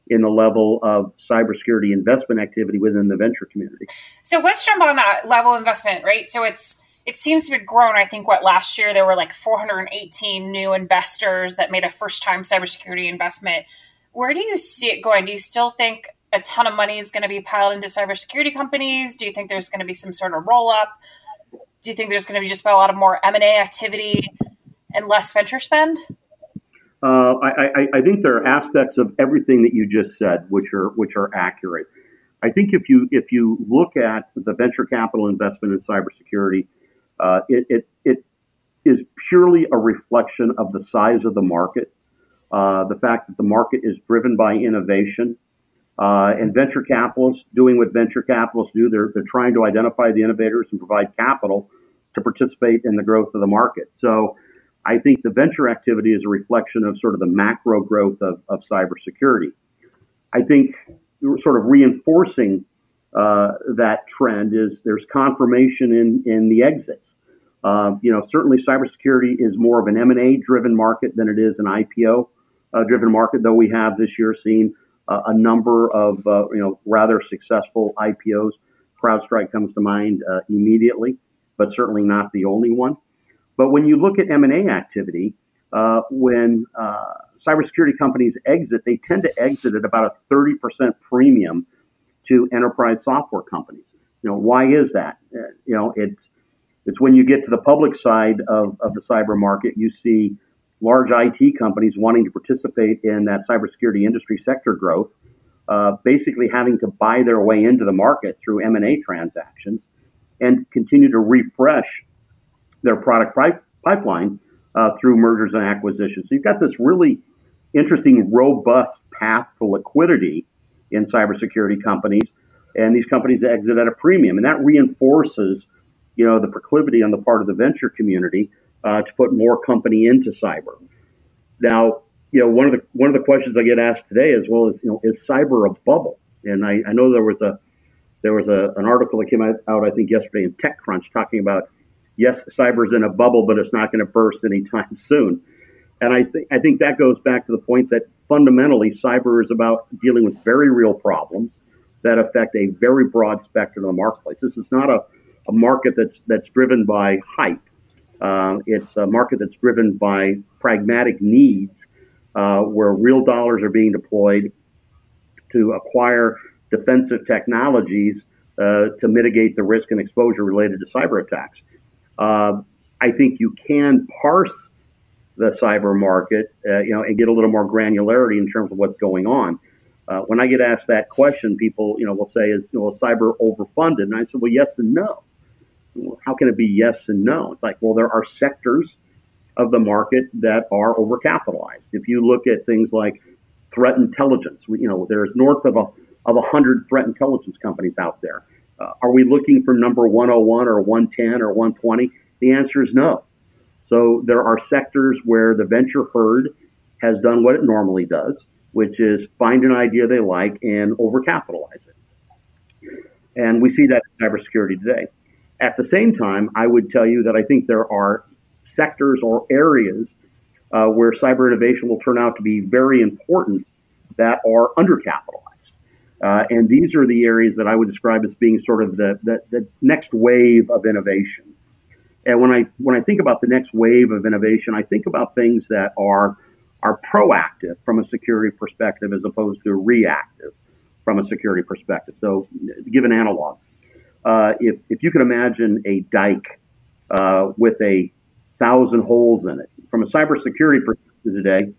in the level of cybersecurity investment activity within the venture community. So let's jump on that level of investment, right? So it's it seems to be grown. I think what last year there were like 418 new investors that made a first time cybersecurity investment. Where do you see it going? Do you still think a ton of money is going to be piled into cybersecurity companies? Do you think there's going to be some sort of roll up? Do you think there's going to be just a lot of more M and A activity and less venture spend? Uh, I, I, think there are aspects of everything that you just said which are which are accurate. I think if you if you look at the venture capital investment in cybersecurity, uh, it, it, it is purely a reflection of the size of the market uh, the fact that the market is driven by innovation. Uh, and venture capitalists doing what venture capitalists do, they're, they're trying to identify the innovators and provide capital to participate in the growth of the market. So I think the venture activity is a reflection of sort of the macro growth of, of cybersecurity. I think sort of reinforcing uh, that trend is there's confirmation in, in the exits. Uh, you know, certainly cybersecurity is more of an M&A driven market than it is an IPO uh, driven market, though we have this year seen a number of uh, you know rather successful IPOs. CrowdStrike comes to mind immediately, but certainly not the only one. But when you look at M&A activity, when cybersecurity companies exit, they tend to exit at about a 30% premium to enterprise software companies. You know, why is that? You know, it's it's when you get to the public side of, of the cyber market, you see large IT companies wanting to participate in that cybersecurity industry sector growth, uh, basically having to buy their way into the market through M&A transactions and continue to refresh their product pipeline uh, through mergers and acquisitions. So you've got this really interesting, robust path to liquidity in cybersecurity companies, and these companies exit at a premium, and that reinforces, you know, the proclivity on the part of the venture community uh, to put more company into cyber. Now, you know, one of the one of the questions I get asked today, as well as you know, is cyber a bubble? And I, I know there was a there was a, an article that came out, out, I think, yesterday in TechCrunch talking about yes, cyber's in a bubble, but it's not going to burst anytime soon. And I think I think that goes back to the point that fundamentally, cyber is about dealing with very real problems that affect a very broad spectrum of the marketplace. This is not a, a market that's that's driven by hype. Uh, it's a market that's driven by pragmatic needs, uh, where real dollars are being deployed to acquire defensive technologies uh, to mitigate the risk and exposure related to cyber attacks. Uh, I think you can parse the cyber market, uh, you know, and get a little more granularity in terms of what's going on. Uh, when I get asked that question, people, you know, will say, "Is you know, cyber overfunded?" And I said, "Well, yes and no." Well, how can it be yes and no? It's like, well, there are sectors of the market that are overcapitalized. If you look at things like threat intelligence, we, you know, there's north of a of 100 threat intelligence companies out there. Uh, are we looking for number 101 or 110 or 120? The answer is no. So there are sectors where the venture herd has done what it normally does, which is find an idea they like and overcapitalize it. And we see that in cybersecurity today. At the same time, I would tell you that I think there are sectors or areas uh, where cyber innovation will turn out to be very important that are undercapitalized. Uh, and these are the areas that I would describe as being sort of the, the, the, next wave of innovation. And when I when I think about the next wave of innovation, I think about things that are are proactive from a security perspective as opposed to reactive from a security perspective. So, give an analog, uh, if if you can imagine a dike uh, with a thousand holes in it, from a cybersecurity perspective today,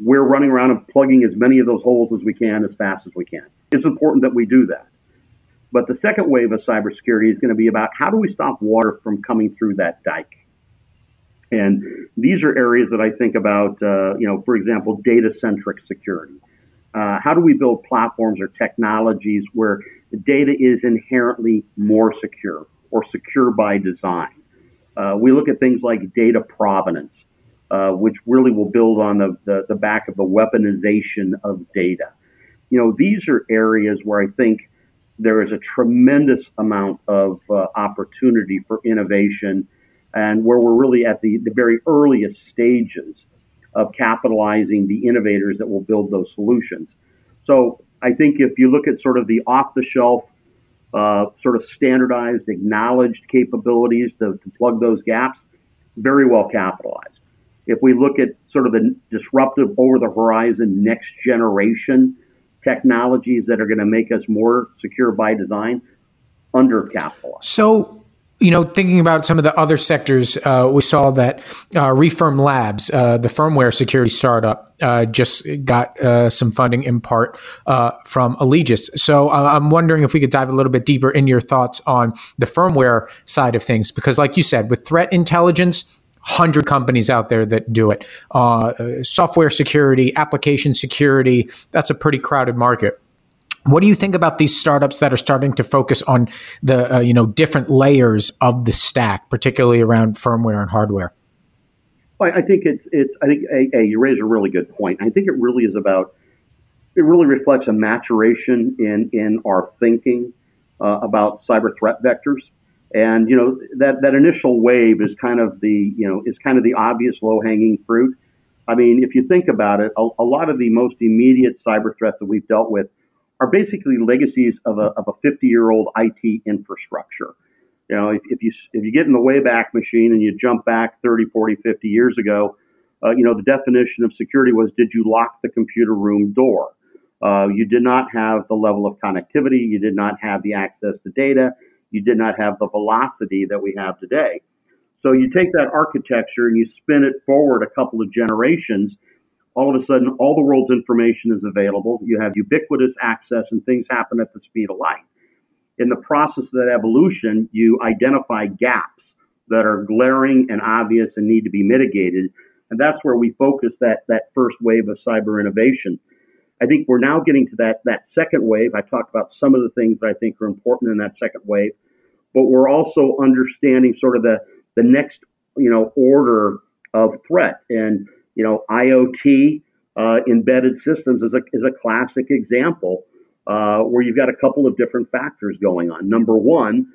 we're running around and plugging as many of those holes as we can as fast as we can. It's important that we do that. But the second wave of cybersecurity is going to be about how do we stop water from coming through that dike? And these are areas that I think about, uh, you know, for example, data centric security. Uh, how do we build platforms or technologies where data is inherently more secure or secure by design? Uh, we look at things like data provenance, uh, which really will build on the, the, the back of the weaponization of data you know, these are areas where I think there is a tremendous amount of uh, opportunity for innovation and where we're really at the, the very earliest stages of capitalizing the innovators that will build those solutions. So I think if you look at sort of the off the shelf, uh, sort of standardized, acknowledged capabilities to, to plug those gaps, very well capitalized. If we look at sort of the disruptive over the horizon next generation technologies that are going to make us more secure by design undercapitalized. So, you know, thinking about some of the other sectors, uh, we saw that uh, Refirm Labs, uh, the firmware security startup, uh, just got uh, some funding in part uh, from Allegis. So I'm wondering if we could dive a little bit deeper in your thoughts on the firmware side of things, because, like you said, with threat intelligence, hundred companies out there that do it. Uh, software security, application security, that's a pretty crowded market. What do you think about these startups that are starting to focus on the uh, you know different layers of the stack, particularly around firmware and hardware? Well, I think it's it's I think a, a, you raise a really good point. I think it really is about it really reflects a maturation in in our thinking uh, about cyber threat vectors. And you know that that initial wave is kind of the you know is kind of the obvious low hanging fruit. I mean, if you think about it, a, a, lot of the most immediate cyber threats that we've dealt with are basically legacies of a, of a 50 year old IT infrastructure. You know, if, if, you if you get in the Wayback Machine and you jump back 30, 40, 50 years ago, uh, you know, the definition of security was did you lock the computer room door? Uh, you did not have the level of connectivity. You did not have the access to data you did not have the velocity that we have today. So you take that architecture and you spin it forward a couple of generations. All of a sudden, all the world's information is available. You have ubiquitous access, and things happen at the speed of light. In the process of that evolution, you identify gaps that are glaring and obvious and need to be mitigated. And that's where we focus that, that first wave of cyber innovation. I think we're now getting to that, that second wave. I talked about some of the things that I think are important in that second wave, but we're also understanding sort of the, the next you know order of threat. And you know, IoT uh, embedded systems is a, is a classic example uh, where you've got a couple of different factors going on. Number one,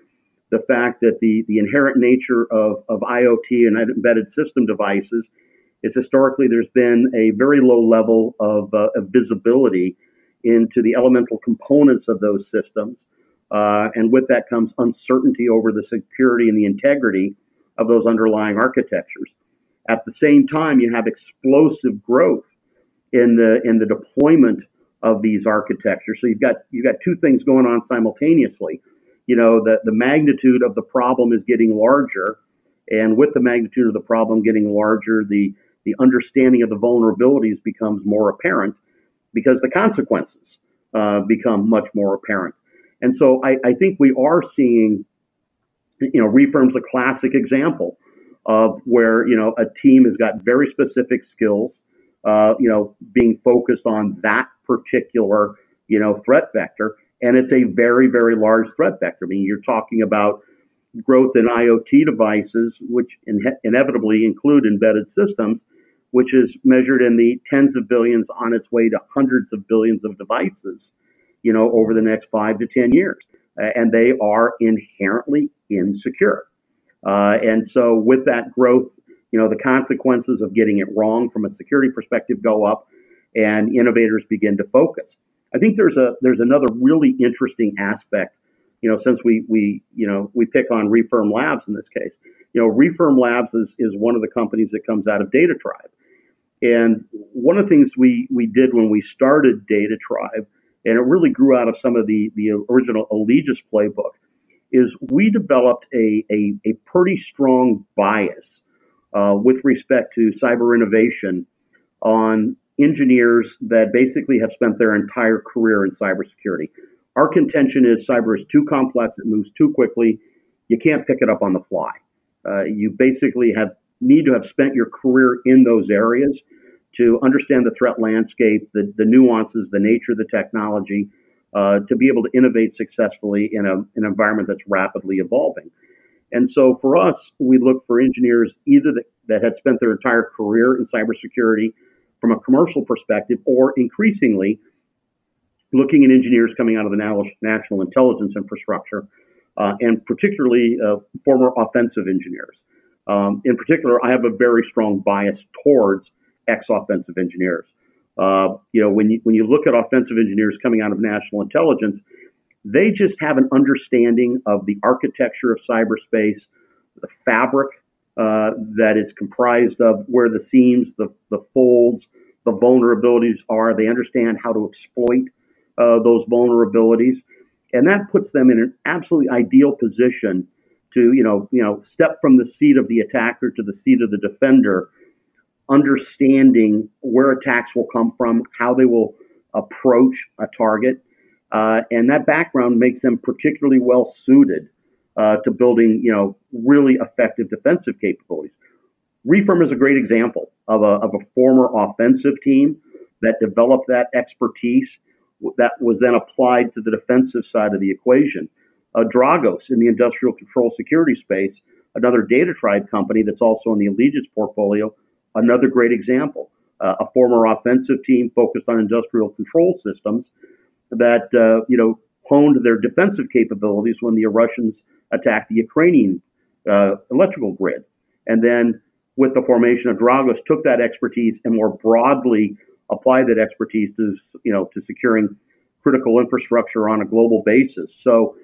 the fact that the, the inherent nature of, of IoT and embedded system devices is historically there's been a very low level of, uh, of visibility into the elemental components of those systems. Uh, and with that comes uncertainty over the security and the integrity of those underlying architectures. At the same time, you have explosive growth in the in the deployment of these architectures. So you've got you've got two things going on simultaneously you know, the, the magnitude of the problem is getting larger. And with the magnitude of the problem getting larger, the, the understanding of the vulnerabilities becomes more apparent because the consequences uh, become much more apparent. And so I, I think we are seeing, you know, ReFirm's a classic example of where, you know, a team has got very specific skills, uh, you know, being focused on that particular, you know, threat vector and it's a very, very large threat vector. I mean, you're talking about growth in IoT devices, which in- inevitably include embedded systems, which is measured in the tens of billions on its way to hundreds of billions of devices, you know, over the next five to 10 years. Uh, and they are inherently insecure. Uh, and so with that growth, you know, the consequences of getting it wrong from a security perspective go up and innovators begin to focus. I think there's a there's another really interesting aspect. You know, since we we you know we pick on ReFirm Labs in this case, you know, ReFirm Labs is is one of the companies that comes out of DataTribe, and one of the things we we did when we started DataTribe, and it really grew out of some of the the original Allegis playbook, is we developed a a, a pretty strong bias uh, with respect to cyber innovation on engineers that basically have spent their entire career in cybersecurity. Our contention is cyber is too complex, it moves too quickly, you can't pick it up on the fly. Uh, you basically have need to have spent your career in those areas to understand the threat landscape, the, the nuances, the nature of the technology, uh, to be able to innovate successfully in a, an environment that's rapidly evolving. And so for us, we look for engineers either that, that had spent their entire career in cybersecurity from a commercial perspective, or increasingly looking at engineers coming out of the national intelligence infrastructure, uh, and particularly uh, former offensive engineers. Um, in particular, I have a very strong bias towards ex-offensive engineers. Uh, you know, when you when you look at offensive engineers coming out of national intelligence, they just have an understanding of the architecture of cyberspace, the fabric uh, that is comprised of where the seams, the, the folds, the vulnerabilities are. They understand how to exploit uh, those vulnerabilities, and that puts them in an absolutely ideal position to you know you know step from the seat of the attacker to the seat of the defender, understanding where attacks will come from, how they will approach a target, uh, and that background makes them particularly well suited uh, to building, you know, really effective defensive capabilities. ReFirm is a great example of a, of a former offensive team that developed that expertise that was then applied to the defensive side of the equation. Uh, Dragos in the industrial control security space, another DataTribe company that's also in the Allegis portfolio, another great example. Uh, a former offensive team focused on industrial control systems that uh, you know honed their defensive capabilities when the Russians attacked the Ukrainian uh, electrical grid. And then with the formation of Dragos, took that expertise and more broadly applied that expertise to, you know, to securing critical infrastructure on a global basis. So,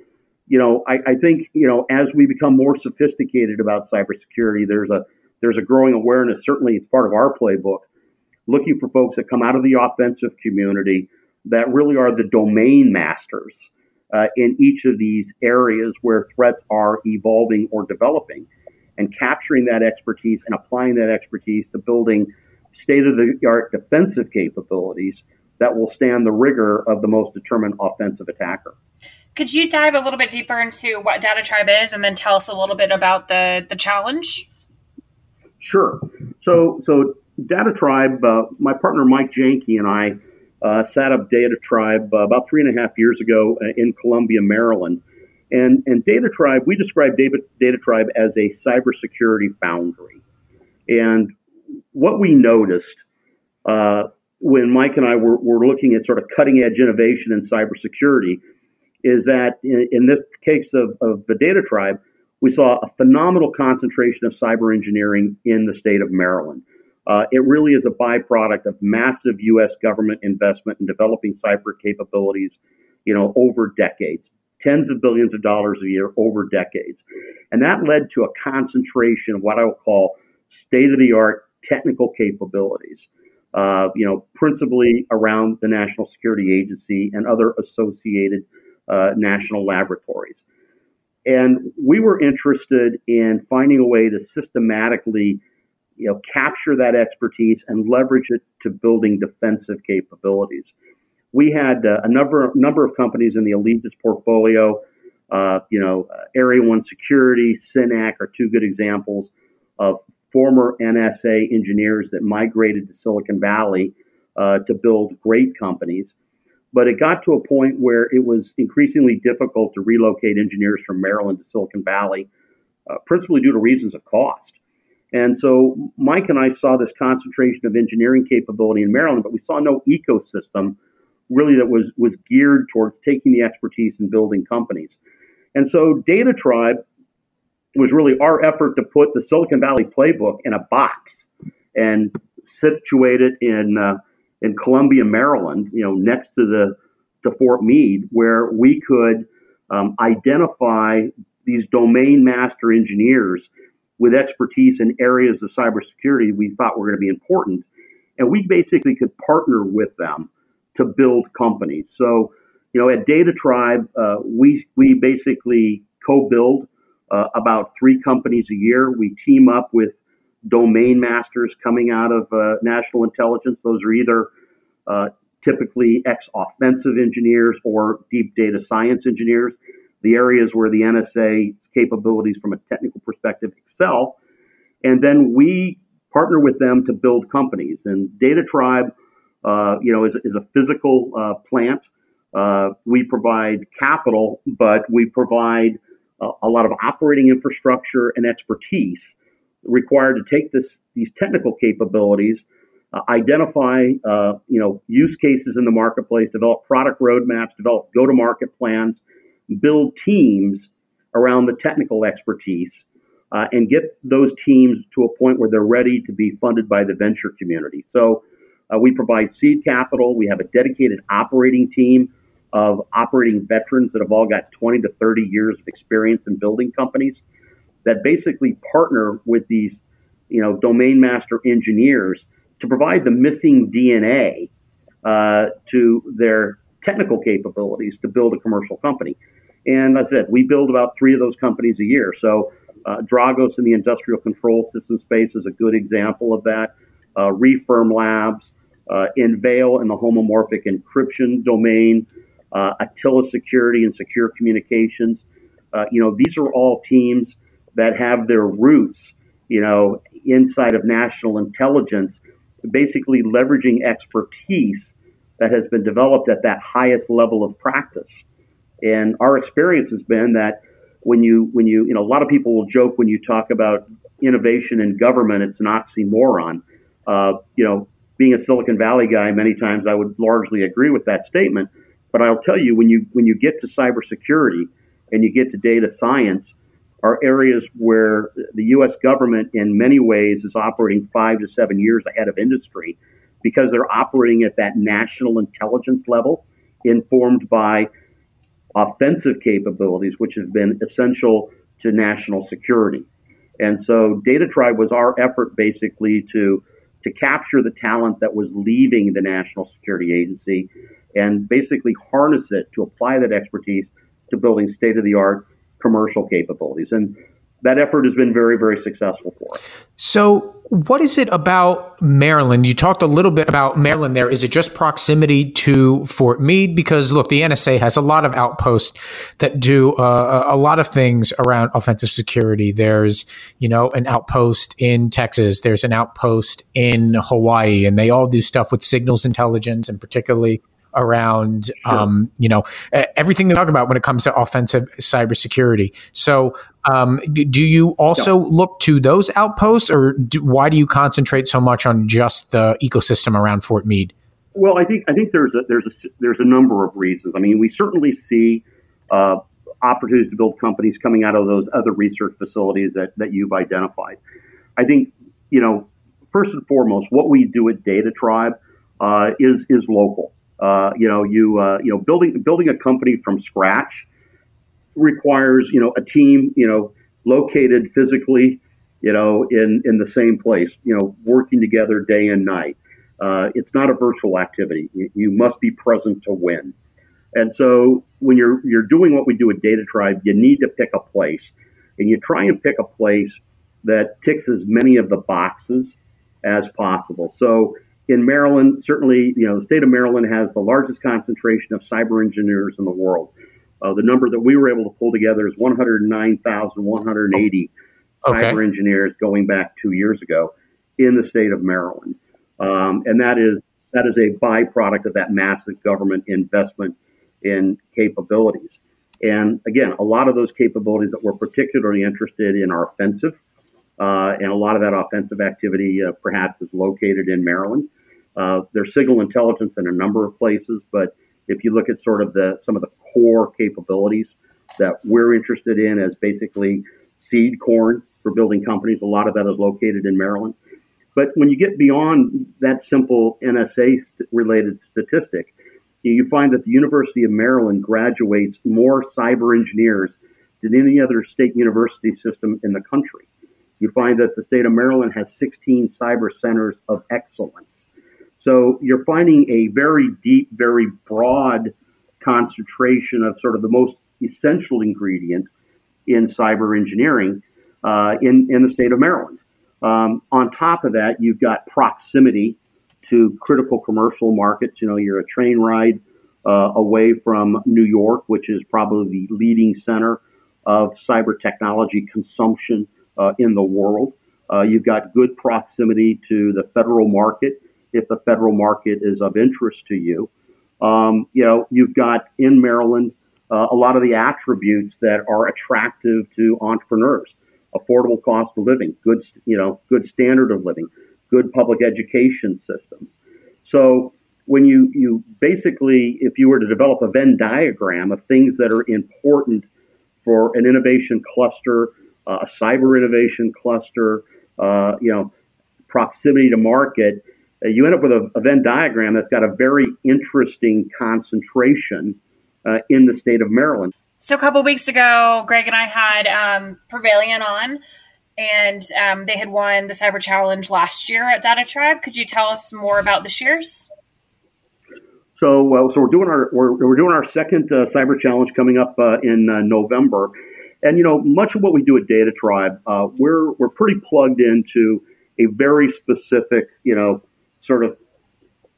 you know, I, I think, you know, as we become more sophisticated about cybersecurity, there's a there's a growing awareness, certainly it's part of our playbook, looking for folks that come out of the offensive community that really are the domain masters uh, in each of these areas where threats are evolving or developing. and capturing that expertise and applying that expertise to building state of the art defensive capabilities that will stand the rigor of the most determined offensive attacker. Could you dive a little bit deeper into what DataTribe is and then tell us a little bit about the, the challenge? Sure. So, so DataTribe, uh, my partner Mike Janke and I uh, set up DataTribe uh, about three and a half years ago uh, in Columbia, Maryland. And, and DataTribe, we describe Data, DataTribe as a cybersecurity foundry. And what we noticed uh, when Mike and I were, were looking at sort of cutting edge innovation in cybersecurity is that in, in this case of, of the DataTribe, we saw a phenomenal concentration of cyber engineering in the state of Maryland. Uh, it really is a byproduct of massive U.S. government investment in developing cyber capabilities, you know, over decades, tens of billions of dollars a year over decades, and that led to a concentration of what I will call state-of-the-art technical capabilities. Uh, you know, principally around the National Security Agency and other associated uh, national laboratories. And we were interested in finding a way to systematically you know, capture that expertise and leverage it to building defensive capabilities. We had uh, a number number of companies in the Allegis portfolio. Uh, you know, uh, Area One Security, Synack are two good examples of former NSA engineers that migrated to Silicon Valley uh, to build great companies. But it got to a point where it was increasingly difficult to relocate engineers from Maryland to Silicon Valley, uh, principally due to reasons of cost. And so Mike and I saw this concentration of engineering capability in Maryland, but we saw no ecosystem really that was was geared towards taking the expertise and building companies. And so DataTribe was really our effort to put the Silicon Valley playbook in a box and situate it in uh, in Columbia, Maryland, you know, next to the to Fort Meade, where we could um, identify these domain master engineers with expertise in areas of cybersecurity we thought were going to be important. And we basically could partner with them to build companies. So, you know, at DataTribe, uh, we, we basically co build uh, about three companies a year. We team up with domain masters coming out of uh, national intelligence. Those are either uh, typically ex offensive engineers or deep data science engineers the areas where the NSA capabilities from a technical perspective excel. And then we partner with them to build companies. And DataTribe, uh, you know, is, is a physical uh, plant. Uh, we provide capital, but we provide a lot of operating infrastructure and expertise required to take this these technical capabilities, uh, identify uh, you know use cases in the marketplace, develop product roadmaps, develop go-to-market plans, build teams around the technical expertise uh, and get those teams to a point where they're ready to be funded by the venture community. So uh, we provide seed capital. We have a dedicated operating team of operating veterans that have all got 20 to 30 years of experience in building companies that basically partner with these, you know, domain master engineers to provide the missing DNA uh, to their technical capabilities to build a commercial company. And as I said, we build about three of those companies a year. So uh, Dragos in the industrial control system space is a good example of that. Uh, Refirm Labs, uh, Enveil in the homomorphic encryption domain, uh, Attila Security and Secure Communications. Uh, you know, these are all teams that have their roots, you know, inside of national intelligence, basically leveraging expertise that has been developed at that highest level of practice. And our experience has been that when you when you you know a lot of people will joke when you talk about innovation in government, it's an oxymoron. Uh, you know, being a Silicon Valley guy, many times I would largely agree with that statement. But I'll tell you, when you when you get to cybersecurity and you get to data science, are areas where the U.S. government, in many ways, is operating five to seven years ahead of industry because they're operating at that national intelligence level, informed by offensive capabilities, which have been essential to national security. And so DataTribe was our effort basically to to capture the talent that was leaving the National Security Agency and basically harness it to apply that expertise to building state of the art commercial capabilities. And that effort has been very, very successful for us. So, what is it about Maryland? You talked a little bit about Maryland there. Is it just proximity to Fort Meade? Because look, the NSA has a lot of outposts that do uh, a lot of things around offensive security. There's, you know, an outpost in Texas. There's an outpost in Hawaii, and they all do stuff with signals intelligence and particularly around, sure. um, you know, everything they talk about when it comes to offensive cybersecurity. So, um, do you also yeah. look to those outposts, or do, why do you concentrate so much on just the ecosystem around Fort Meade? Well, I think I think there's a there's a there's a number of reasons. I mean, we certainly see uh, opportunities to build companies coming out of those other research facilities that, that you've identified. I think you know first and foremost, what we do at DataTribe uh, is is local. Uh, you know, you uh, you know, building building a company from scratch requires you know a team you know located physically you know in in the same place you know working together day and night. Uh, it's not a virtual activity. You, you, must be present to win. And so when you're you're doing what we do at DataTribe, you need to pick a place, and you try and pick a place that ticks as many of the boxes as possible. So in Maryland, certainly, you know, the state of Maryland has the largest concentration of cyber engineers in the world. Uh, the number that we were able to pull together is 109,180 okay. cyber engineers going back two years ago in the state of Maryland, um, and that is that is a byproduct of that massive government investment in capabilities. And again, a lot of those capabilities that we're particularly interested in are offensive. Uh, and a lot of that offensive activity uh, perhaps is located in Maryland. Uh, there's signal intelligence in a number of places, but if you look at sort of the some of the core capabilities that we're interested in as basically seed corn for building companies, a lot of that is located in Maryland. But when you get beyond that simple NSA st- related statistic, you find that the University of Maryland graduates more cyber engineers than any other state university system in the country. You find that the state of Maryland has 16 cyber centers of excellence. So you're finding a very deep, very broad concentration of sort of the most essential ingredient in cyber engineering uh, in, in the state of Maryland. Um, on top of that, you've got proximity to critical commercial markets. You know, you're a train ride uh, away from New York, which is probably the leading center of cyber technology consumption uh, in the world. Uh, you've got good proximity to the federal market if the federal market is of interest to you. Um, you know, you've got in Maryland uh, a lot of the attributes that are attractive to entrepreneurs: affordable cost of living, good, you know, good standard of living, good public education systems. So when you you basically, if you were to develop a Venn diagram of things that are important for an innovation cluster, uh, a cyber innovation cluster, uh, you know, proximity to market, you end up with a, a, Venn diagram that's got a very interesting concentration uh, in the state of Maryland. So a couple weeks ago, Greg and I had um, Prevailion on, and um, they had won the Cyber Challenge last year at DataTribe. Could you tell us more about this year's? So, well, so we're doing our we're, we're doing our second uh, Cyber Challenge coming up uh, in uh, November, and you know, much of what we do at DataTribe, uh, we're we're pretty plugged into a very specific, you know, sort of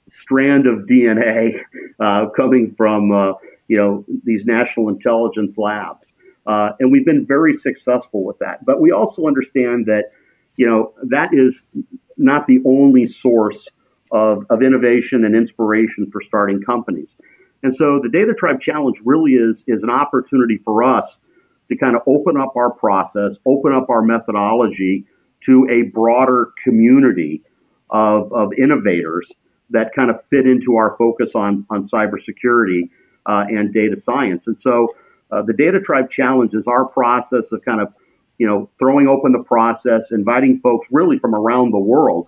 strand of DNA uh, coming from uh, you know these national intelligence labs, uh, and we've been very successful with that. But we also understand that you know that is not the only source of, of innovation and inspiration for starting companies. And so the DataTribe Challenge really is is an opportunity for us to kind of open up our process, open up our methodology to a broader community of, of innovators that kind of fit into our focus on, on cybersecurity uh, and data science. And so uh, the DataTribe Challenge is our process of kind of, you know, throwing open the process, inviting folks really from around the world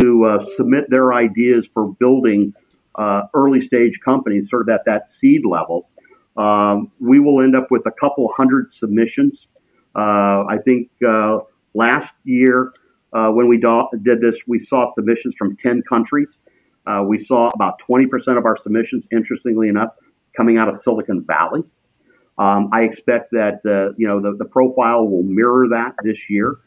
to uh, submit their ideas for building uh, early stage companies, sort of at that seed level. Um, we will end up with a couple hundred submissions. Uh, I think uh, last year uh, when we do- did this, we saw submissions from 10 countries. Uh, we saw about 20% of our submissions, interestingly enough, coming out of Silicon Valley. Um, I expect that uh, you know the, the profile will mirror that this year,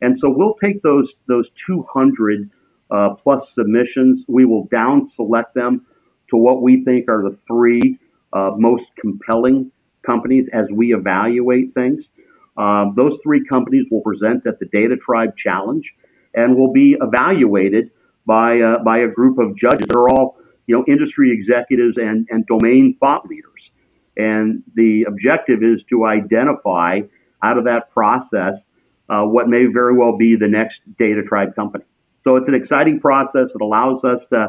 and so we'll take those those 200 uh, plus submissions. We will down select them to what we think are the three uh, most compelling companies as we evaluate things. Um, those three companies will present at the DataTribe Challenge and will be evaluated by uh, by a group of judges that are all you know industry executives and and domain thought leaders. And the objective is to identify out of that process uh, what may very well be the next DataTribe company. So it's an exciting process. It allows us to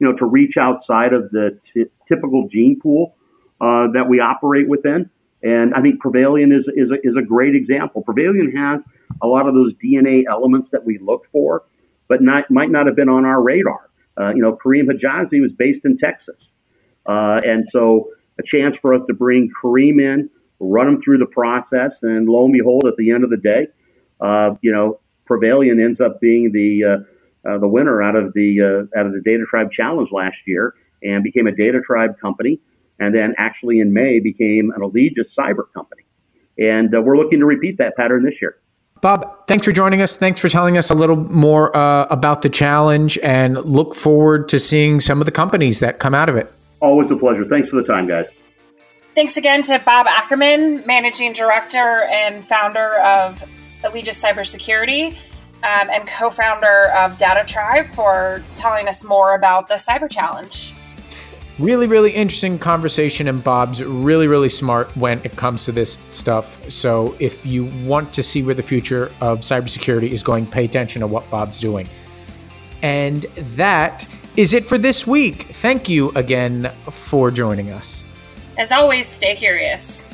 you know to reach outside of the t- typical gene pool uh, that we operate within. And I think Prevailion is, is, a, is a great example. Prevailion has a lot of those DNA elements that we look for, but not, might not have been on our radar. Uh, you know, Karim Hijazi was based in Texas. Uh, and so a chance for us to bring Kareem in, run him through the process, and lo and behold, at the end of the day, uh, you know, Prevailion ends up being the uh, uh, the winner out of the uh, out of the DataTribe Challenge last year, and became a DataTribe company and then actually in May became an Allegis cyber company. And uh, we're looking to repeat that pattern this year. Bob, thanks for joining us. Thanks for telling us a little more uh, about the challenge and look forward to seeing some of the companies that come out of it. Always a pleasure. Thanks for the time, guys. Thanks again to Bob Ackerman, Managing Director and founder of Allegis Cybersecurity um, and co founder of DataTribe, for telling us more about the Cyber Challenge. Really, really interesting conversation, and Bob's really, really smart when it comes to this stuff. So, if you want to see where the future of cybersecurity is going, pay attention to what Bob's doing. And that is it for this week. Thank you again for joining us. As always, stay curious.